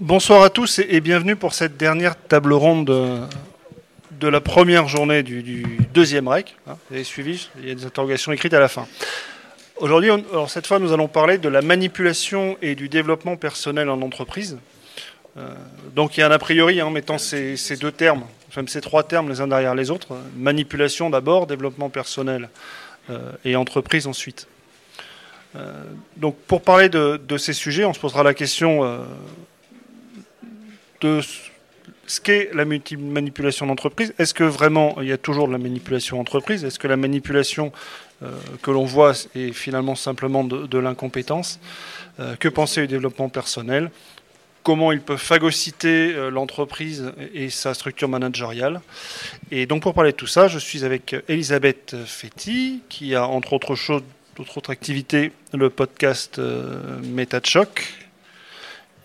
bonsoir à tous et, bienvenue pour cette dernière table ronde de, la première journée du, deuxième REC. Hein, vous avez suivi, il y a des interrogations écrites à la fin. Aujourd'hui, cette fois, nous allons parler de la manipulation et du développement personnel en entreprise. Euh, donc il y a un a priori en mettant ces, deux termes, enfin ces trois termes les uns derrière les autres. Manipulation d'abord, développement personnel euh, et entreprise ensuite. Euh, donc pour parler de, ces sujets, on se posera la question de ce qu'est la manipulation d'entreprise. Est-ce que vraiment il y a toujours de la manipulation d'entreprise? Est-ce que la manipulation euh, que l'on voit est finalement simplement de, l'incompétence? Euh, Que penser du développement personnel? Comment il peut phagocyter euh, l'entreprise et sa structure managériale? Et donc pour parler de tout ça, je suis avec Elisabeth Fetti, qui a entre autres choses, d'autres autres activités, le podcast Méta de choc,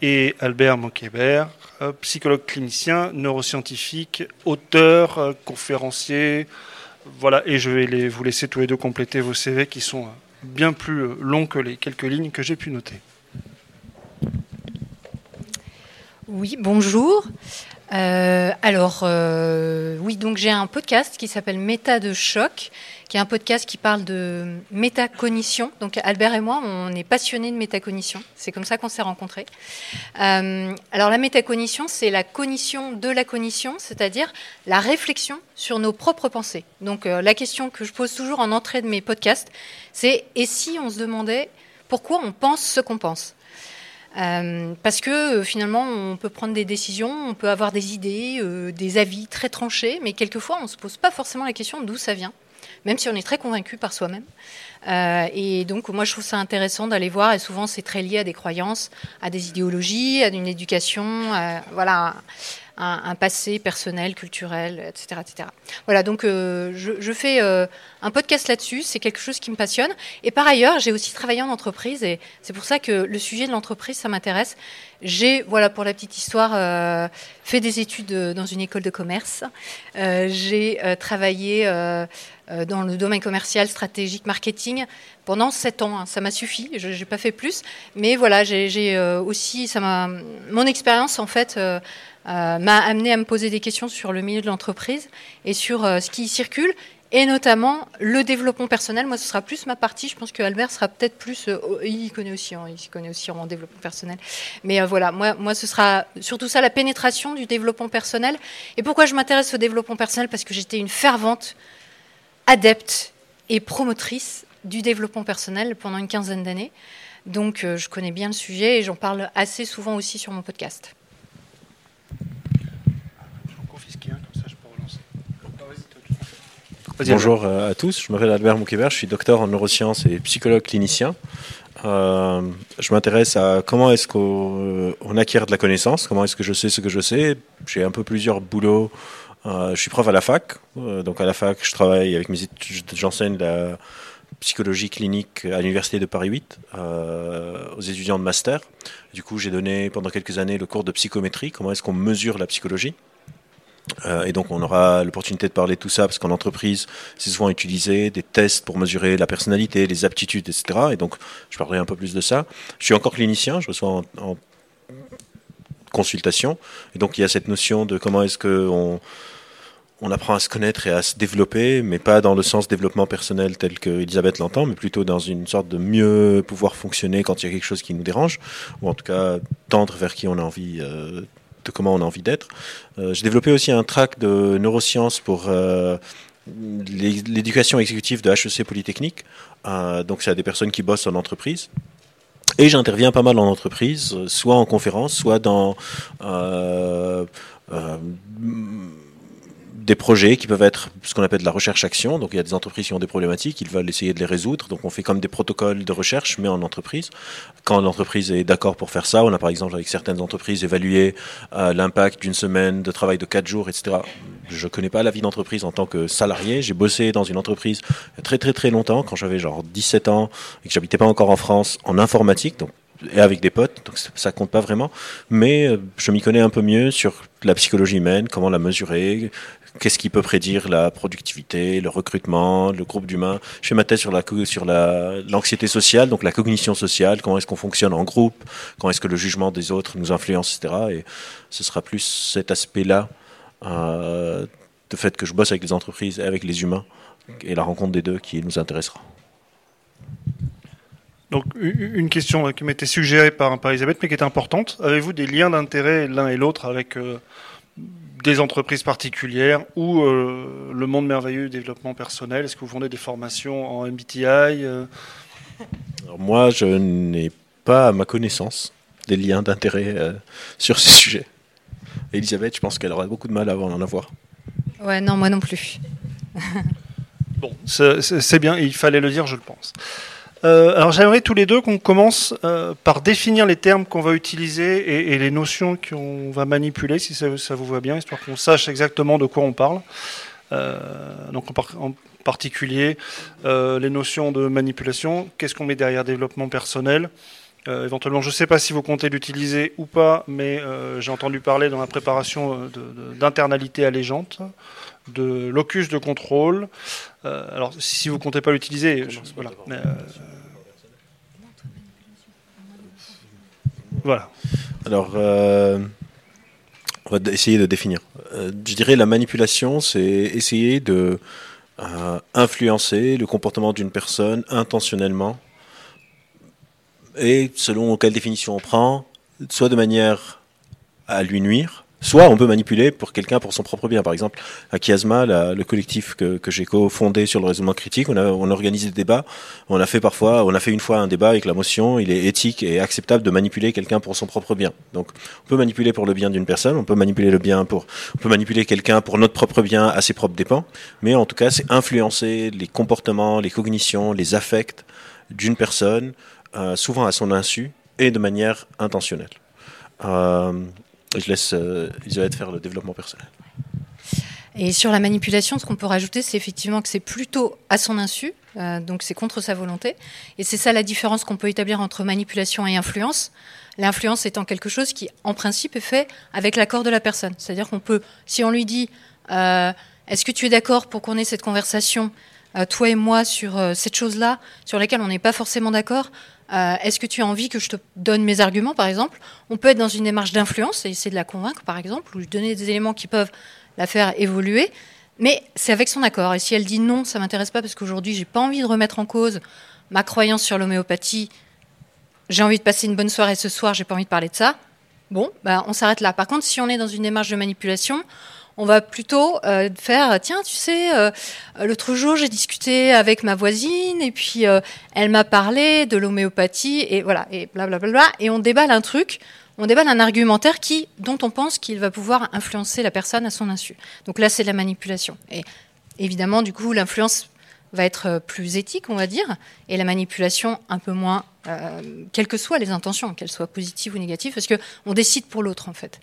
et Albert Moquebert, euh, psychologue clinicien, neuroscientifique, auteur, euh, conférencier. Voilà, et je vais vous laisser tous les deux compléter vos CV qui sont euh, bien plus longs que les quelques lignes que j'ai pu noter. Oui, bonjour. alors, oui, donc j'ai un podcast qui s'appelle Méta de choc qui est un podcast qui parle de métacognition. Donc Albert et moi, on est passionnés de métacognition. C'est comme ça qu'on s'est rencontrés. Euh, alors la métacognition, c'est la cognition de la cognition, c'est-à-dire la réflexion sur nos propres pensées. Donc euh, la question que je pose toujours en entrée de mes podcasts, c'est et si on se demandait pourquoi on pense ce qu'on pense? Euh, parce que finalement, on peut prendre des décisions, on peut avoir des idées, des avis très tranchés, mais quelquefois, on ne se pose pas forcément la question d'où ça vient même si on est très convaincu par soi-même. Euh, et donc, moi, je trouve ça intéressant d'aller voir, et souvent, c'est très lié à des croyances, à des idéologies, à une éducation, voilà, un, passé personnel, culturel, etc. etc. Voilà, donc euh, je, fais euh, un podcast là-dessus, c'est quelque chose qui me passionne. Et par ailleurs, j'ai aussi travaillé en entreprise, et c'est pour ça que le sujet de l'entreprise, ça m'intéresse. J'ai, voilà, pour la petite histoire, euh, fait des études dans une école de commerce. j'ai travaillé dans le domaine commercial, stratégique, marketing pendant sept ans. Hein. Ça m'a suffi, je n'ai pas fait plus. Mais voilà, j'ai aussi, ça mon expérience en fait euh, m'a amené à me poser des questions sur le milieu de l'entreprise et sur euh, ce qui circule et notamment le développement personnel. Moi, ce sera plus ma partie. Je pense que Albert sera peut-être plus. Euh, il connaît aussi, hein, il connaît aussi en développement personnel. Mais voilà, moi, moi, ce sera surtout ça, la pénétration du développement personnel. Et pourquoi je m'intéresse au développement personnel? Parce que j'étais une fervente adepte et promotrice du développement personnel pendant une quinzaine d'années. Donc, je connais bien le sujet et j'en parle assez souvent aussi sur mon podcast. Bonjour euh, à tous, je m'appelle Albert Moukébert, je suis docteur en neurosciences et psychologue clinicien. Euh, je m'intéresse à comment est-ce qu'on acquiert de la connaissance, comment est-ce que je sais ce que je sais. J'ai un peu plusieurs boulots. Euh, je suis prof à la fac, donc à la fac, je travaille avec mes j'enseigne la psychologie clinique à l'université de Paris 8 aux étudiants de master. Du coup, j'ai donné pendant quelques années le cours de psychométrie, comment est-ce qu'on mesure la psychologie. Euh, et donc on aura l'opportunité de parler de tout ça parce qu'en entreprise, c'est souvent utilisé des tests pour mesurer la personnalité, les aptitudes, etc. Et donc je parlerai un peu plus de ça. Je suis encore clinicien, je reçois en, consultation. Et donc il y a cette notion de comment est-ce qu'on on apprend à se connaître et à se développer, mais pas dans le sens développement personnel tel que Elisabeth l'entend, mais plutôt dans une sorte de mieux pouvoir fonctionner quand il y a quelque chose qui nous dérange, ou en tout cas tendre vers qui on a envie euh, de comment on a envie d'être. Euh, j'ai développé aussi un track de neurosciences pour euh, l'éducation exécutive de HEC Polytechnique. Donc, c'est à des personnes qui bossent en entreprise. Et j'interviens pas mal en entreprise, soit en conférence, soit dans des projets qui peuvent être ce qu'on appelle de la recherche-action. Donc il y a des entreprises qui ont des problématiques, ils veulent essayer de les résoudre. Donc on fait comme des protocoles de recherche, mais en entreprise. Quand l'entreprise est d'accord pour faire ça, on a par exemple avec certaines entreprises évalué euh, l'impact d'une semaine de travail de 4 jours, etc. Je connais pas la vie d'entreprise en tant que salarié. J'ai bossé dans une entreprise très très très longtemps, quand j'avais genre 17 ans et que j'habitais pas encore en France, en informatique. Et avec des potes, donc ça compte pas vraiment. Mais euh, je m'y connais un peu mieux sur la psychologie humaine, comment la mesurer, qu'est-ce qui peut prédire la productivité, le recrutement, le groupe d'humains. Je fais ma thèse sur la sur la l'anxiété sociale, donc la cognition sociale, comment est-ce qu'on fonctionne en groupe, comment est-ce que le jugement des autres nous influence, etc. Et ce sera plus cet aspect-là, euh, de fait que je bosse avec les entreprises et avec les humains, et la rencontre des deux qui nous intéressera. Donc une question qui m'était suggérée par, par Elisabeth, mais qui est importante. Avez-vous des liens d'intérêt l'un et l'autre avec euh, des entreprises particulières ou euh, le monde merveilleux du développement personnel? Est-ce que vous vendez des formations en MBTI euh? Moi, je n'ai pas à ma connaissance des liens d'intérêt sur ce sujet. Elisabeth, je pense qu'elle aurait beaucoup de mal à en avoir. Ouais, non, moi non plus. bon, c'est bien, il fallait le dire, je le pense. Euh, alors j'aimerais tous les deux qu'on commence euh, par définir les termes qu'on va utiliser et, les notions qu'on va manipuler, si ça, vous va bien, histoire qu'on sache exactement de quoi on parle. Euh, donc en, particulier les notions de manipulation, qu'est-ce qu'on met derrière développement personnel. éventuellement, je ne sais pas si vous comptez l'utiliser ou pas, mais j'ai entendu parler dans la préparation d'internalité allégeante de locus de contrôle. alors, si vous comptez pas l'utiliser, voilà. Voilà. Alors, euh, on va essayer de définir. Euh, je dirais la manipulation, c'est essayer de euh, influencer le comportement d'une personne intentionnellement et selon quelle définition on prend, soit de manière à lui nuire, Soit on peut manipuler pour quelqu'un pour son propre bien. Par exemple, à Chiasma, le collectif que, que j'ai co-fondé sur le raisonnement critique, on a, on organisé des débats. On a fait parfois, on a fait une fois un débat avec la motion, il est éthique et acceptable de manipuler quelqu'un pour son propre bien. Donc, on peut manipuler pour le bien d'une personne, on peut manipuler le bien pour, on peut manipuler quelqu'un pour notre propre bien à ses propres dépens. Mais en tout cas, c'est influencer les comportements, les cognitions, les affects d'une personne, euh, souvent à son insu et de manière intentionnelle. Euh, je laisse euh, Isabelle faire le développement personnel. Et sur la manipulation, ce qu'on peut rajouter, c'est effectivement que c'est plutôt à son insu, euh, donc c'est contre sa volonté. Et c'est ça la différence qu'on peut établir entre manipulation et influence. L'influence étant quelque chose qui, en principe, est fait avec l'accord de la personne. C'est-à-dire qu'on peut, si on lui dit, euh, est-ce que tu es d'accord pour qu'on ait cette conversation, toi et moi, sur cette chose-là, sur laquelle on n'est pas forcément d'accord, euh, est-ce que tu as envie que je te donne mes arguments, par exemple? On peut être dans une démarche d'influence et essayer de la convaincre, par exemple, ou donner des éléments qui peuvent la faire évoluer. Mais c'est avec son accord. Et si elle dit non, ça m'intéresse pas parce qu'aujourd'hui, j'ai pas envie de remettre en cause ma croyance sur l'homéopathie. J'ai envie de passer une bonne soirée ce soir, j'ai pas envie de parler de ça. Bon, bah, on s'arrête là. Par contre, si on est dans une démarche de manipulation, on va plutôt euh, faire tiens tu sais euh, l'autre jour j'ai discuté avec ma voisine et puis euh, elle m'a parlé de l'homéopathie et voilà et blablabla et on déballe un truc on déballe un argumentaire qui dont on pense qu'il va pouvoir influencer la personne à son insu. Donc là c'est la manipulation. Et évidemment du coup l'influence va être plus éthique on va dire et la manipulation un peu moins quelles que soient les intentions qu'elles soient positives ou négatives parce que on décide pour l'autre en fait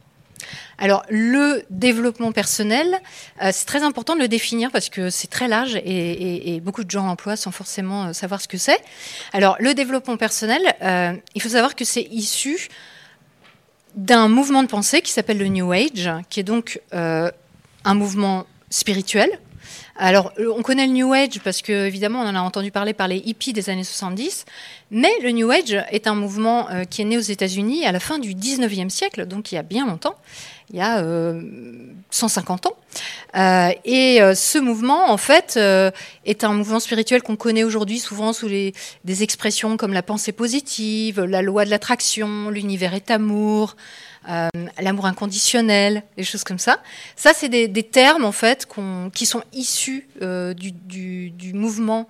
alors, le développement personnel, euh, c'est très important de le définir parce que c'est très large et, beaucoup de gens l'emploient sans forcément euh, savoir ce que c'est. Alors, le développement personnel, euh, il faut savoir que c'est issu d'un mouvement de pensée qui s'appelle le New Age, qui est donc un mouvement spirituel alors, euh, on connaît le New Age parce que, évidemment, on en a entendu parler par les hippies des années 70, mais le New Age est un mouvement euh, qui est né aux États-Unis à la fin du 19e siècle, donc il y a bien longtemps, il y a 150 euh, ans. et ce mouvement, en fait, est un mouvement spirituel qu'on connaît aujourd'hui souvent sous les, des expressions comme la pensée positive, la loi de l'attraction, l'univers est amour. Euh, l'amour inconditionnel, des choses comme ça. Ça, c'est des, termes en fait qui sont issus euh, du, mouvement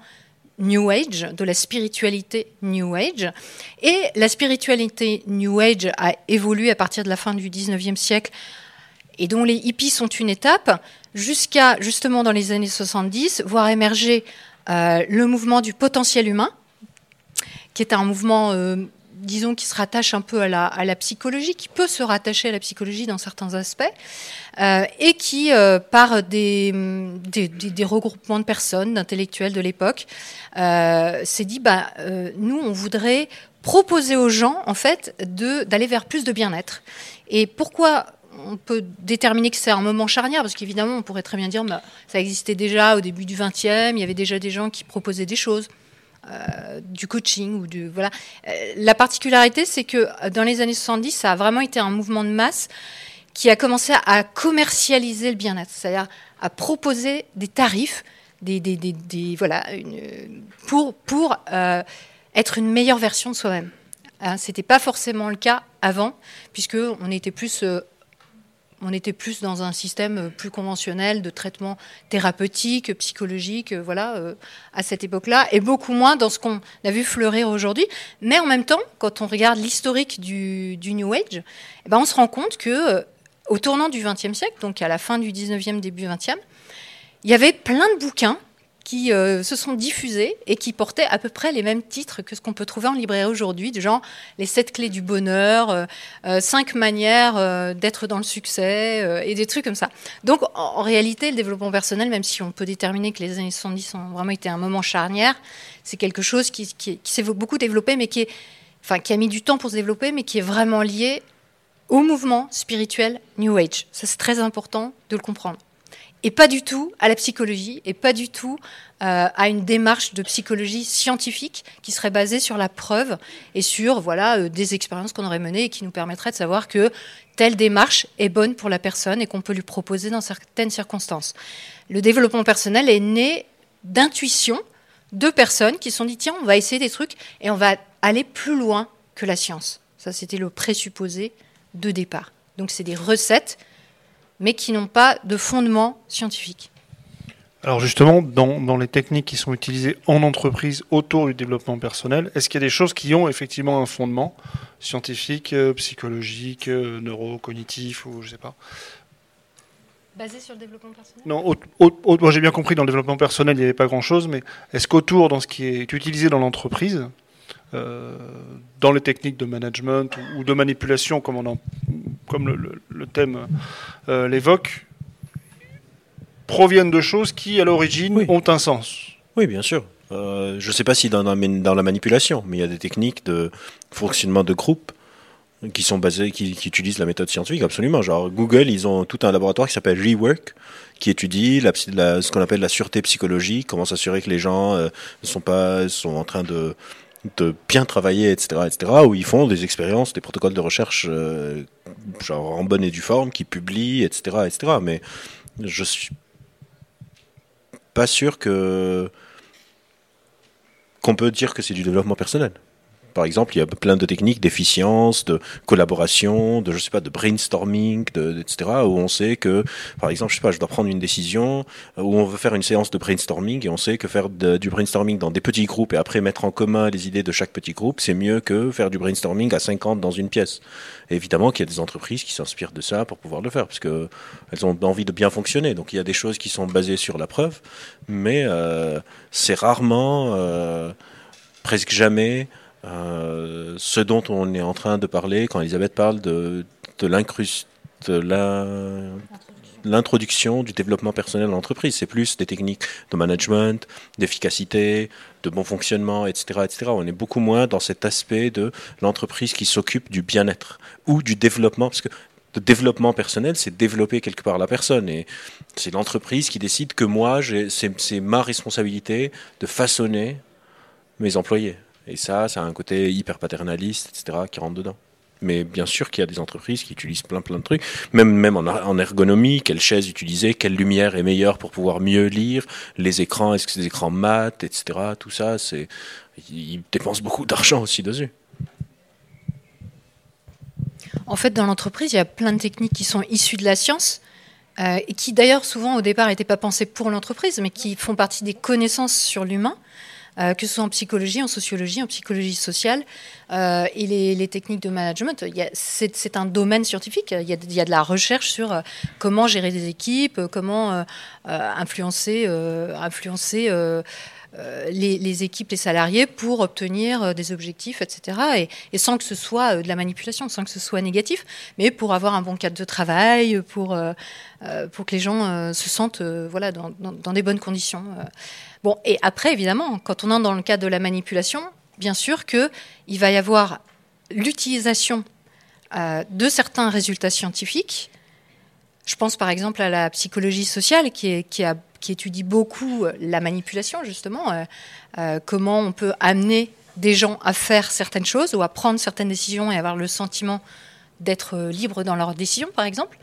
New Age, de la spiritualité New Age. Et la spiritualité New Age a évolué à partir de la fin du 19e siècle et dont les hippies sont une étape, jusqu'à justement dans les années 70, voir émerger euh, le mouvement du potentiel humain, qui est un mouvement disons, qui se rattache un peu à la, psychologie, qui peut se rattacher à la psychologie dans certains aspects, euh, et qui, euh, par des, des, regroupements de personnes, d'intellectuels de l'époque, euh, s'est dit, bah, nous, on voudrait proposer aux gens, en fait, d'aller vers plus de bien-être. Et pourquoi on peut déterminer que c'est un moment charnière, parce qu'évidemment, on pourrait très bien dire, bah, ça existait déjà au début du XXe, il y avait déjà des gens qui proposaient des choses. Euh, du coaching ou du voilà. Euh, la particularité, c'est que dans les années 70, ça a vraiment été un mouvement de masse qui a commencé à commercialiser le bien-être, c'est-à-dire à proposer des tarifs, des, des, des, voilà, pour pour euh, être une meilleure version de soi-même. Hein, C'était pas forcément le cas avant, puisque on était plus on était plus dans un système plus conventionnel de traitement thérapeutique, psychologique, euh, voilà, euh, à cette époque-là, et beaucoup moins dans ce qu'on a vu fleurir aujourd'hui. Mais en même temps, quand on regarde l'historique du, New Age, eh ben on se rend compte que euh, au tournant du XXe siècle, donc à la fin du XIXe, début XXe, il y avait plein de bouquins qui euh, se sont diffusés et qui portaient à peu près les mêmes titres que ce qu'on peut trouver en librairie aujourd'hui, du genre les sept clés du bonheur, euh, euh, cinq manières d'être dans le succès et des trucs comme ça. Donc en, réalité, le développement personnel, même si on peut déterminer que les années 70 ont vraiment été un moment charnière, c'est quelque chose qui, s'est beaucoup développé, mais qui a mis du temps pour se développer, mais qui est vraiment lié au mouvement spirituel New Age. Ça, c'est très important de le comprendre et pas du tout à la psychologie, et pas du tout euh, à une démarche de psychologie scientifique qui serait basée sur la preuve et sur voilà euh, des expériences qu'on aurait menées et qui nous permettraient de savoir que telle démarche est bonne pour la personne et qu'on peut lui proposer dans certaines circonstances. Le développement personnel est né d'intuition de personnes qui se sont dit tiens on va essayer des trucs et on va aller plus loin que la science. Ça c'était le présupposé de départ. Donc c'est des recettes mais qui n'ont pas de fondement scientifique. Alors justement, dans, les techniques qui sont utilisées en entreprise autour du développement personnel, est-ce qu'il y a des choses qui ont effectivement un fondement scientifique, euh, psychologique, euh, neurocognitif ou je sais pas? Basé sur le développement personnel? Non, moi j'ai bien compris, dans le développement personnel, il n'y avait pas grand-chose, mais est-ce qu'autour, dans ce qui est utilisé dans l'entreprise, euh, dans les techniques de management ou, de manipulation, comme, on comme le, thème euh, l'évoque, proviennent de choses qui, à l'origine, ont un sens. Oui, bien sûr. Euh, je ne sais pas si dans, dans, la manipulation, mais il y a des techniques de fonctionnement de groupe qui sont basées, qui, utilisent la méthode scientifique, absolument. Genre Google, ils ont tout un laboratoire qui s'appelle Rework, qui étudie la, ce qu'on appelle la sûreté psychologique, comment s'assurer que les gens ne sont pas sont en train de de bien travailler, etc., etc., où ils font des expériences, des protocoles de recherche, euh, genre en bonne et due forme, qui publient, etc., etc. Mais je suis pas sûr que qu'on peut dire que c'est du développement personnel. Par exemple, il y a plein de techniques d'efficience, de collaboration, de je sais pas, de brainstorming, de, etc. Où on sait que, par exemple, je sais pas, je dois prendre une décision où on veut faire une séance de brainstorming et on sait que faire du brainstorming dans des petits groupes et après mettre en commun les idées de chaque petit groupe, c'est mieux que faire du brainstorming à 50 dans une pièce. évidemment qu'il y a des entreprises qui s'inspirent de ça pour pouvoir le faire parce que elles ont envie de bien fonctionner. Donc il y a des choses qui sont basées sur la preuve, mais euh, c'est rarement, euh, presque jamais ce dont on est en train de parler quand Elisabeth parle de, de l'introduction du développement personnel en entreprise. C'est plus des techniques de management, d'efficacité, de bon fonctionnement, etc., etc. On est beaucoup moins dans cet aspect de l'entreprise qui s'occupe du bien-être ou du développement, parce que le développement personnel, c'est développer quelque part la personne. Et c'est l'entreprise qui décide que moi, c'est ma responsabilité de façonner mes employés. Et ça, ça a un côté hyper paternaliste, etc., qui rentre dedans. Mais bien sûr qu'il y a des entreprises qui utilisent plein plein de trucs, même même en, ergonomie, quelle chaise utiliser, quelle lumière est meilleure pour pouvoir mieux lire, les écrans, est-ce que c'est des écrans mat, etc. Tout ça, c'est ils dépensent beaucoup d'argent aussi dessus. En fait, dans l'entreprise, il y a plein de techniques qui sont issues de la science. Euh, et qui d'ailleurs souvent au départ n'étaient pas pensées pour l'entreprise, mais qui font partie des connaissances sur l'humain. Euh, que ce soit en psychologie, en sociologie, en psychologie sociale. Euh, et les, techniques de management, c'est un domaine scientifique. Il y, a, de la recherche sur euh, comment gérer des équipes, comment influencer, influencer les, équipes, les salariés pour obtenir des objectifs, etc. Et, sans que ce soit de la manipulation, sans que ce soit négatif, mais pour avoir un bon cadre de travail, pour, pour que les gens se sentent voilà, dans, des bonnes conditions. Bon, et après, évidemment, quand on entre dans le cadre de la manipulation, bien sûr qu'il va y avoir l'utilisation euh, de certains résultats scientifiques. Je pense par exemple à la psychologie sociale qui, qui, a, qui étudie beaucoup la manipulation, justement, euh, euh, comment on peut amener des gens à faire certaines choses ou à prendre certaines décisions et avoir le sentiment d'être libres dans leurs décisions, par exemple,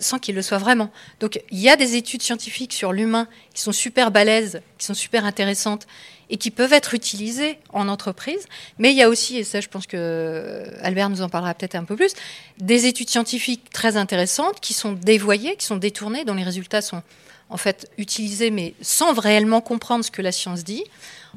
sans qu'ils le soient vraiment. Donc il y a des études scientifiques sur l'humain qui sont super balèzes, qui sont super intéressantes et qui peuvent être utilisés en entreprise. Mais il y a aussi, et ça je pense que Albert nous en parlera peut-être un peu plus, des études scientifiques très intéressantes qui sont dévoyées, qui sont détournées, dont les résultats sont en fait utilisés mais sans réellement comprendre ce que la science dit,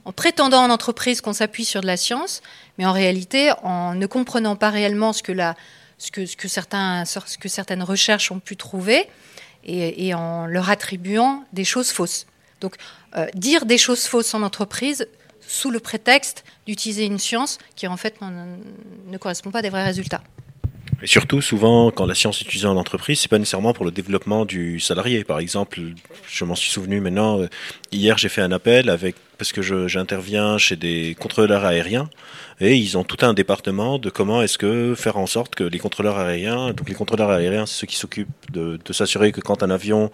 en prétendant en entreprise qu'on s'appuie sur de la science, mais en réalité en ne comprenant pas réellement ce que, certaines recherches ont pu trouver et, et en leur attribuant des choses fausses. Donc euh, dire des choses fausses en entreprise sous le prétexte d'utiliser une science qui en fait ne correspond pas à des vrais résultats. Et surtout, souvent, quand la science est utilisée en entreprise, c'est pas nécessairement pour le développement du salarié. Par exemple, je m'en suis souvenu maintenant. Euh, hier, j'ai fait un appel avec parce que j'interviens chez des contrôleurs aériens et ils ont tout un département de comment est-ce que faire en sorte que les contrôleurs aériens, donc les contrôleurs aériens, c'est ceux qui s'occupent de, de s'assurer que quand un avion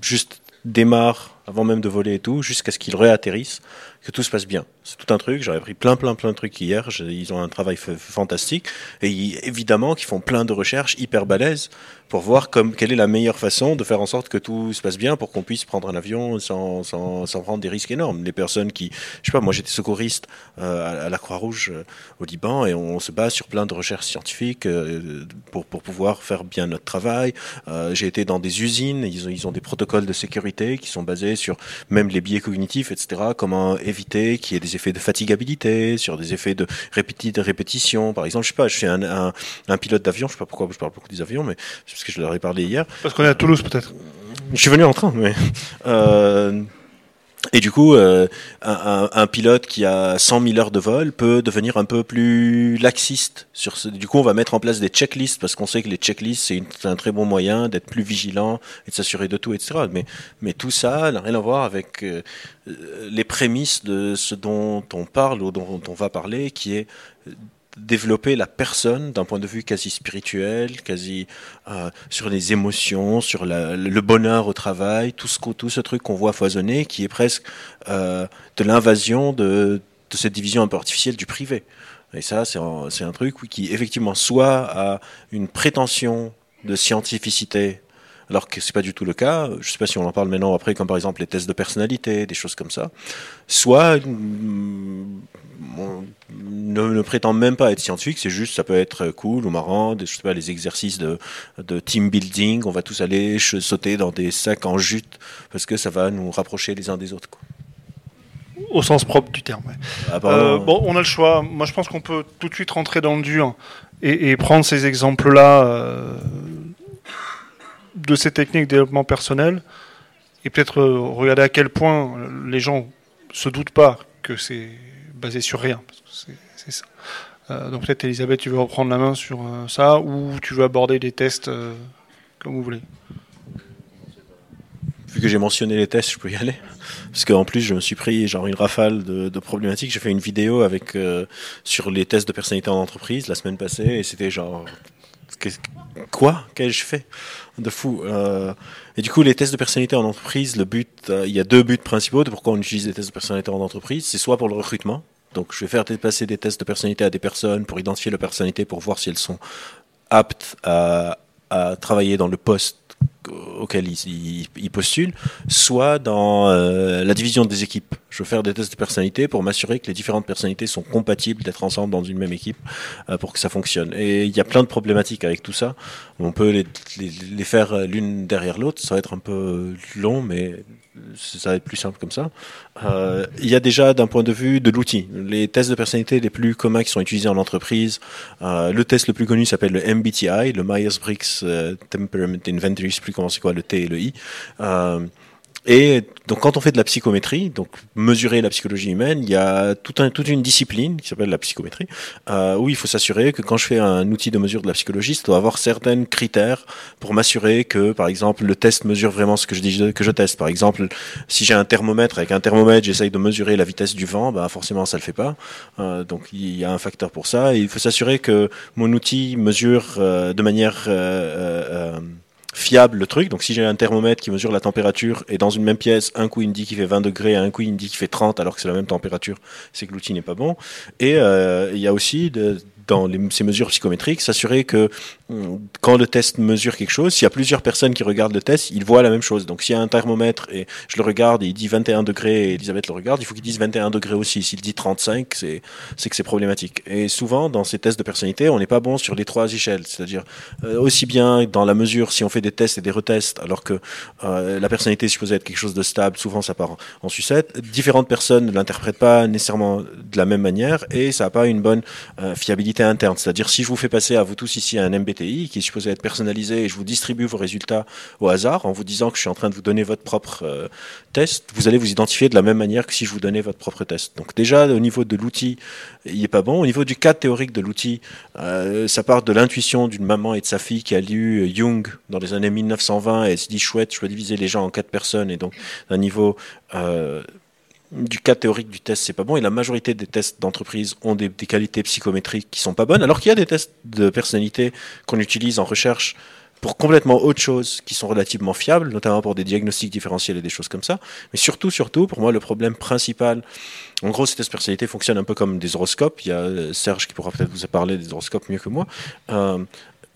juste démarre avant même de voler et tout, jusqu'à ce qu'ils réatterrissent, que tout se passe bien. C'est tout un truc. J'avais pris plein, plein, plein de trucs hier. Ils ont un travail fantastique. Et évidemment qu'ils font plein de recherches hyper balèzes pour voir comme, quelle est la meilleure façon de faire en sorte que tout se passe bien pour qu'on puisse prendre un avion sans, sans, sans, prendre des risques énormes. Les personnes qui, je sais pas, moi j'étais secouriste euh, à la Croix-Rouge euh, au Liban et on se base sur plein de recherches scientifiques euh, pour, pour pouvoir faire bien notre travail. J'ai été dans des usines. Ils ont, ils ont des protocoles de sécurité qui sont basés sur même les biais cognitifs, etc. Comment éviter qu'il y ait des effets de fatigabilité, sur des effets de, répéti de répétition. Par exemple, je sais pas, je suis un, un, un pilote d'avion, je sais pas pourquoi je parle beaucoup des avions, mais c'est parce que je leur ai parlé hier. Parce qu'on est à Toulouse peut-être. Je suis venu en train, mais... Euh, et du coup, euh, un, un, pilote qui a 100 000 heures de vol peut devenir un peu plus laxiste. Sur ce. Du coup, on va mettre en place des checklists parce qu'on sait que les checklists, c'est un très bon moyen d'être plus vigilant et de s'assurer de tout, etc. Mais, mais tout ça n'a rien à voir avec euh, les prémices de ce dont on parle ou dont on va parler, qui est développer la personne d'un point de vue quasi spirituel, quasi euh, sur les émotions, sur le bonheur au travail, tout ce, truc qu'on voit foisonner, qui est presque euh, de l'invasion de, cette division un peu artificielle du privé. Et ça, c'est un, truc qui, effectivement, soit a une prétention de scientificité alors que c'est pas du tout le cas. Je sais pas si on en parle maintenant après, comme par exemple les tests de personnalité, des choses comme ça. Soit on ne, ne, prétend même pas être scientifique, c'est juste ça peut être cool ou marrant, des, je sais pas, les exercices de, de team building, on va tous aller sauter dans des sacs en jute parce que ça va nous rapprocher les uns des autres. Quoi. Au sens propre du terme. Ouais. Ah, euh, bon, on a le choix. Moi, je pense qu'on peut tout de suite rentrer dans le dur et, et prendre ces exemples-là euh, de ces techniques de développement personnel et peut-être euh, regarder à quel point les gens se doutent pas que c'est basé sur rien. C'est ça. Euh, donc peut-être Elisabeth, tu veux reprendre la main sur euh, ça ou tu veux aborder des tests euh, comme vous voulez. Vu que j'ai mentionné les tests, je peux y aller. Parce qu'en plus, je me suis pris genre une rafale de, problématiques. J'ai fait une vidéo avec sur les tests de personnalité en entreprise la semaine passée et c'était genre quoi? Qu'ai-je fait? De fou et du coup les tests de personnalité en entreprise le but il y a deux buts principaux de pourquoi on utilise les tests de personnalité en entreprise c'est soit pour le recrutement donc je vais faire passer des tests de personnalité à des personnes pour identifier leur personnalité pour voir si elles sont aptes à, travailler dans le poste auquel ils, ils, postulent, soit dans euh, la division des équipes. Je veux faire des tests de personnalité pour m'assurer que les différentes personnalités sont compatibles d'être ensemble dans une même équipe euh, pour que ça fonctionne. Et il y a plein de problématiques avec tout ça. On peut les, faire l'une derrière l'autre. Ça va être un peu long, mais ça va être plus simple comme ça. Euh, il y a déjà d'un point de vue de l'outil, les tests de personnalité les plus communs qui sont utilisés en entreprise. Euh, le test le plus connu s'appelle le MBTI, le Myers-Briggs euh, Temperament Inventory, je sais plus comment c'est quoi le T et le I. Euh, Et donc, quand on fait de la psychométrie, donc mesurer la psychologie humaine, il y a tout un, toute une discipline qui s'appelle la psychométrie, euh, où il faut s'assurer que quand je fais un outil de mesure de la psychologie, ça doit avoir certains critères pour m'assurer que, par exemple, le test mesure vraiment ce que je que je teste. Par exemple, si j'ai un thermomètre avec un thermomètre, j'essaye de mesurer la vitesse du vent, bah forcément ça le fait pas. Euh, donc il y a un facteur pour ça. Il faut s'assurer que mon outil mesure euh, de manière euh, euh, fiable le truc. Donc si j'ai un thermomètre qui mesure la température et dans une même pièce, un coup il me dit qu'il fait 20 degrés, un coup il me dit qu'il fait 30 alors que c'est la même température, c'est que l'outil n'est pas bon. Et euh, il y a aussi de, dans les, ces mesures psychométriques, s'assurer que hum, quand le test mesure quelque chose, s'il y a plusieurs personnes qui regardent le test, ils voient la même chose. Donc s'il y a un thermomètre et je le regarde et il dit 21 degrés et Elisabeth le regarde, il faut qu'il dise 21 degrés aussi. S'il dit 35, c'est c'est que c'est problématique. Et souvent, dans ces tests de personnalité, on n'est pas bon sur les trois échelles. C'est-à-dire euh, aussi bien dans la mesure si on fait des tests et des retests, alors que euh, la personnalité est supposée être quelque chose de stable, souvent ça part en sucette. Différentes personnes ne l'interprètent pas nécessairement de la même manière et ça n'a pas une bonne euh, fiabilité interne. C'est-à-dire si je vous fais passer à vous tous ici un MBTI qui est supposé être personnalisé et je vous distribue vos résultats au hasard en vous disant que je suis en train de vous donner votre propre euh, test, vous allez vous identifier de la même manière que si je vous donnais votre propre test. Donc déjà au niveau de l'outil, il est pas bon. Au niveau du cadre théorique de l'outil, euh, ça part de l'intuition d'une maman et de sa fille qui a lu Jung dans les années 1920 et se dit chouette, je peux diviser les gens en quatre personnes et donc d'un niveau euh, du cas théorique du test, c'est pas bon. Et la majorité des tests d'entreprise ont des, qualités psychométriques qui sont pas bonnes, alors qu'il y a des tests de personnalité qu'on utilise en recherche pour complètement autre chose qui sont relativement fiables, notamment pour des diagnostics différentiels et des choses comme ça. Mais surtout, surtout, pour moi, le problème principal, en gros, ces tests de personnalité fonctionnent un peu comme des horoscopes. Il y a Serge qui pourra peut-être vous parler des horoscopes mieux que moi. Euh,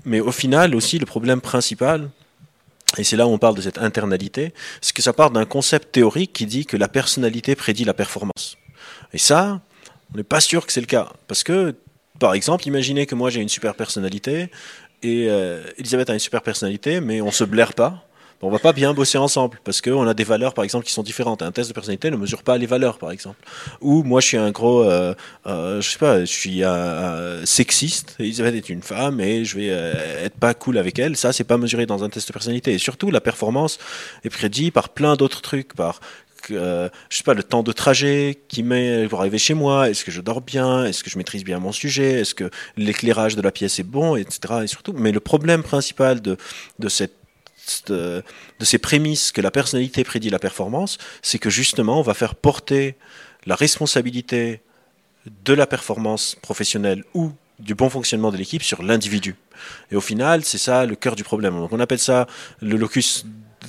mais au final, aussi, le problème principal, et c'est là où on parle de cette internalité, c'est que ça part d'un concept théorique qui dit que la personnalité prédit la performance. Et ça, on n'est pas sûr que c'est le cas. Parce que, par exemple, imaginez que moi j'ai une super personnalité et euh, Elisabeth a une super personnalité, mais on se blaire pas. On va pas bien bosser ensemble parce qu'on a des valeurs, par exemple, qui sont différentes. Un test de personnalité ne mesure pas les valeurs, par exemple. Ou moi, je suis un gros, euh, euh, je sais pas, je suis un, sexiste. Elisabeth est une femme et je vais euh, être pas cool avec elle. Ça, c'est pas mesuré dans un test de personnalité. Et surtout, la performance est prédite par plein d'autres trucs, par euh, je sais pas, le temps de trajet qui met pour arriver chez moi, est-ce que je dors bien, est-ce que je maîtrise bien mon sujet, est-ce que l'éclairage de la pièce est bon, etc. Et surtout, mais le problème principal de, de cette de, ces prémices que la personnalité prédit la performance, c'est que justement, on va faire porter la responsabilité de la performance professionnelle ou du bon fonctionnement de l'équipe sur l'individu. Et au final, c'est ça le cœur du problème. Donc on appelle ça le locus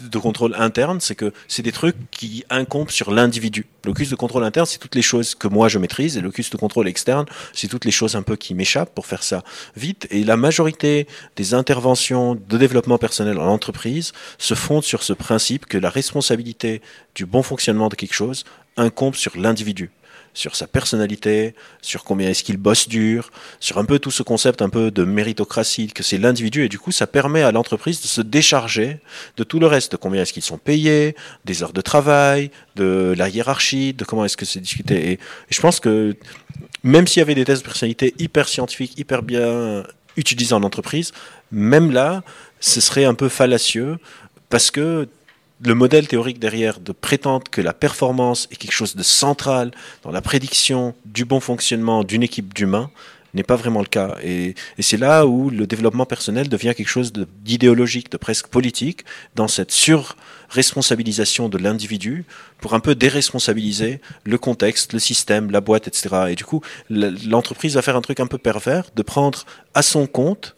de contrôle interne, c'est que c'est des trucs qui incombent sur l'individu. Locus de contrôle interne, c'est toutes les choses que moi je maîtrise, et locus de contrôle externe, c'est toutes les choses un peu qui m'échappent pour faire ça vite. Et la majorité des interventions de développement personnel en entreprise se fondent sur ce principe que la responsabilité du bon fonctionnement de quelque chose incombe sur l'individu sur sa personnalité, sur combien est-ce qu'il bosse dur, sur un peu tout ce concept un peu de méritocratie, que c'est l'individu, et du coup ça permet à l'entreprise de se décharger de tout le reste, de combien est-ce qu'ils sont payés, des heures de travail, de la hiérarchie, de comment est-ce que c'est discuté. Et, je pense que même s'il y avait des tests de personnalité hyper scientifiques, hyper bien utilisés en entreprise, même là, ce serait un peu fallacieux, parce que le modèle théorique derrière de prétendre que la performance est quelque chose de central dans la prédiction du bon fonctionnement d'une équipe d'humains n'est pas vraiment le cas. Et, c'est là où le développement personnel devient quelque chose d'idéologique, de, de, presque politique, dans cette surresponsabilisation de l'individu pour un peu déresponsabiliser le contexte, le système, la boîte, etc. Et du coup, l'entreprise va faire un truc un peu pervers, de prendre à son compte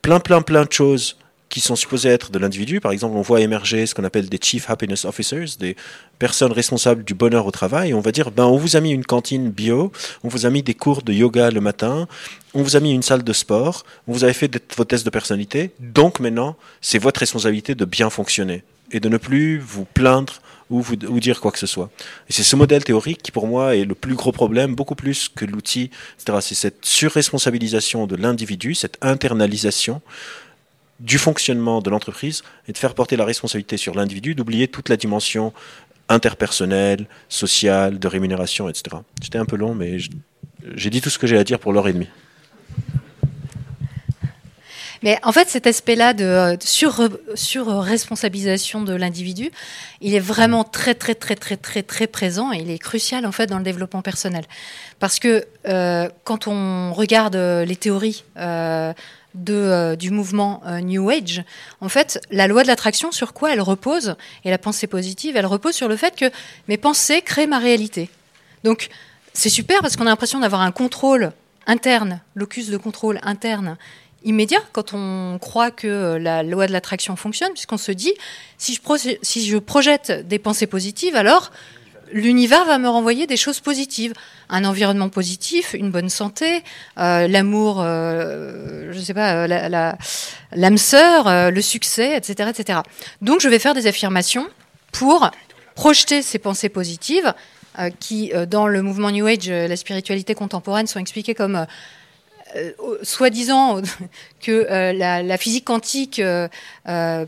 plein, plein, plein de choses qui sont supposés être de l'individu. Par exemple, on voit émerger ce qu'on appelle des Chief Happiness Officers, des personnes responsables du bonheur au travail. On va dire, ben, on vous a mis une cantine bio, on vous a mis des cours de yoga le matin, on vous a mis une salle de sport, on vous avez fait vos tests de personnalité. Donc maintenant, c'est votre responsabilité de bien fonctionner et de ne plus vous plaindre ou vous ou dire quoi que ce soit. Et c'est ce modèle théorique qui, pour moi, est le plus gros problème, beaucoup plus que l'outil, etc. C'est cette surresponsabilisation de l'individu, cette internalisation du fonctionnement de l'entreprise et de faire porter la responsabilité sur l'individu, d'oublier toute la dimension interpersonnelle, sociale, de rémunération, etc. C'était un peu long, mais j'ai dit tout ce que j'ai à dire pour l'heure et demie. Mais en fait, cet aspect-là de sur, sur responsabilisation de l'individu, il est vraiment très très très très très très présent et il est crucial en fait dans le développement personnel. Parce que euh, quand on regarde les théories euh, de, euh, du mouvement euh, New Age, en fait, la loi de l'attraction, sur quoi elle repose Et la pensée positive, elle repose sur le fait que mes pensées créent ma réalité. Donc, c'est super parce qu'on a l'impression d'avoir un contrôle interne, locus de contrôle interne immédiat quand on croit que euh, la loi de l'attraction fonctionne, puisqu'on se dit, si je, si je projette des pensées positives, alors l'univers va me renvoyer des choses positives, un environnement positif, une bonne santé, euh, l'amour, euh, je sais pas, euh, l'âme sœur, le succès, etc., etc. Donc je vais faire des affirmations pour projeter ces pensées positives qui, dans le mouvement New Age, la spiritualité contemporaine, sont expliquées comme soi-disant que euh, la, physique quantique euh,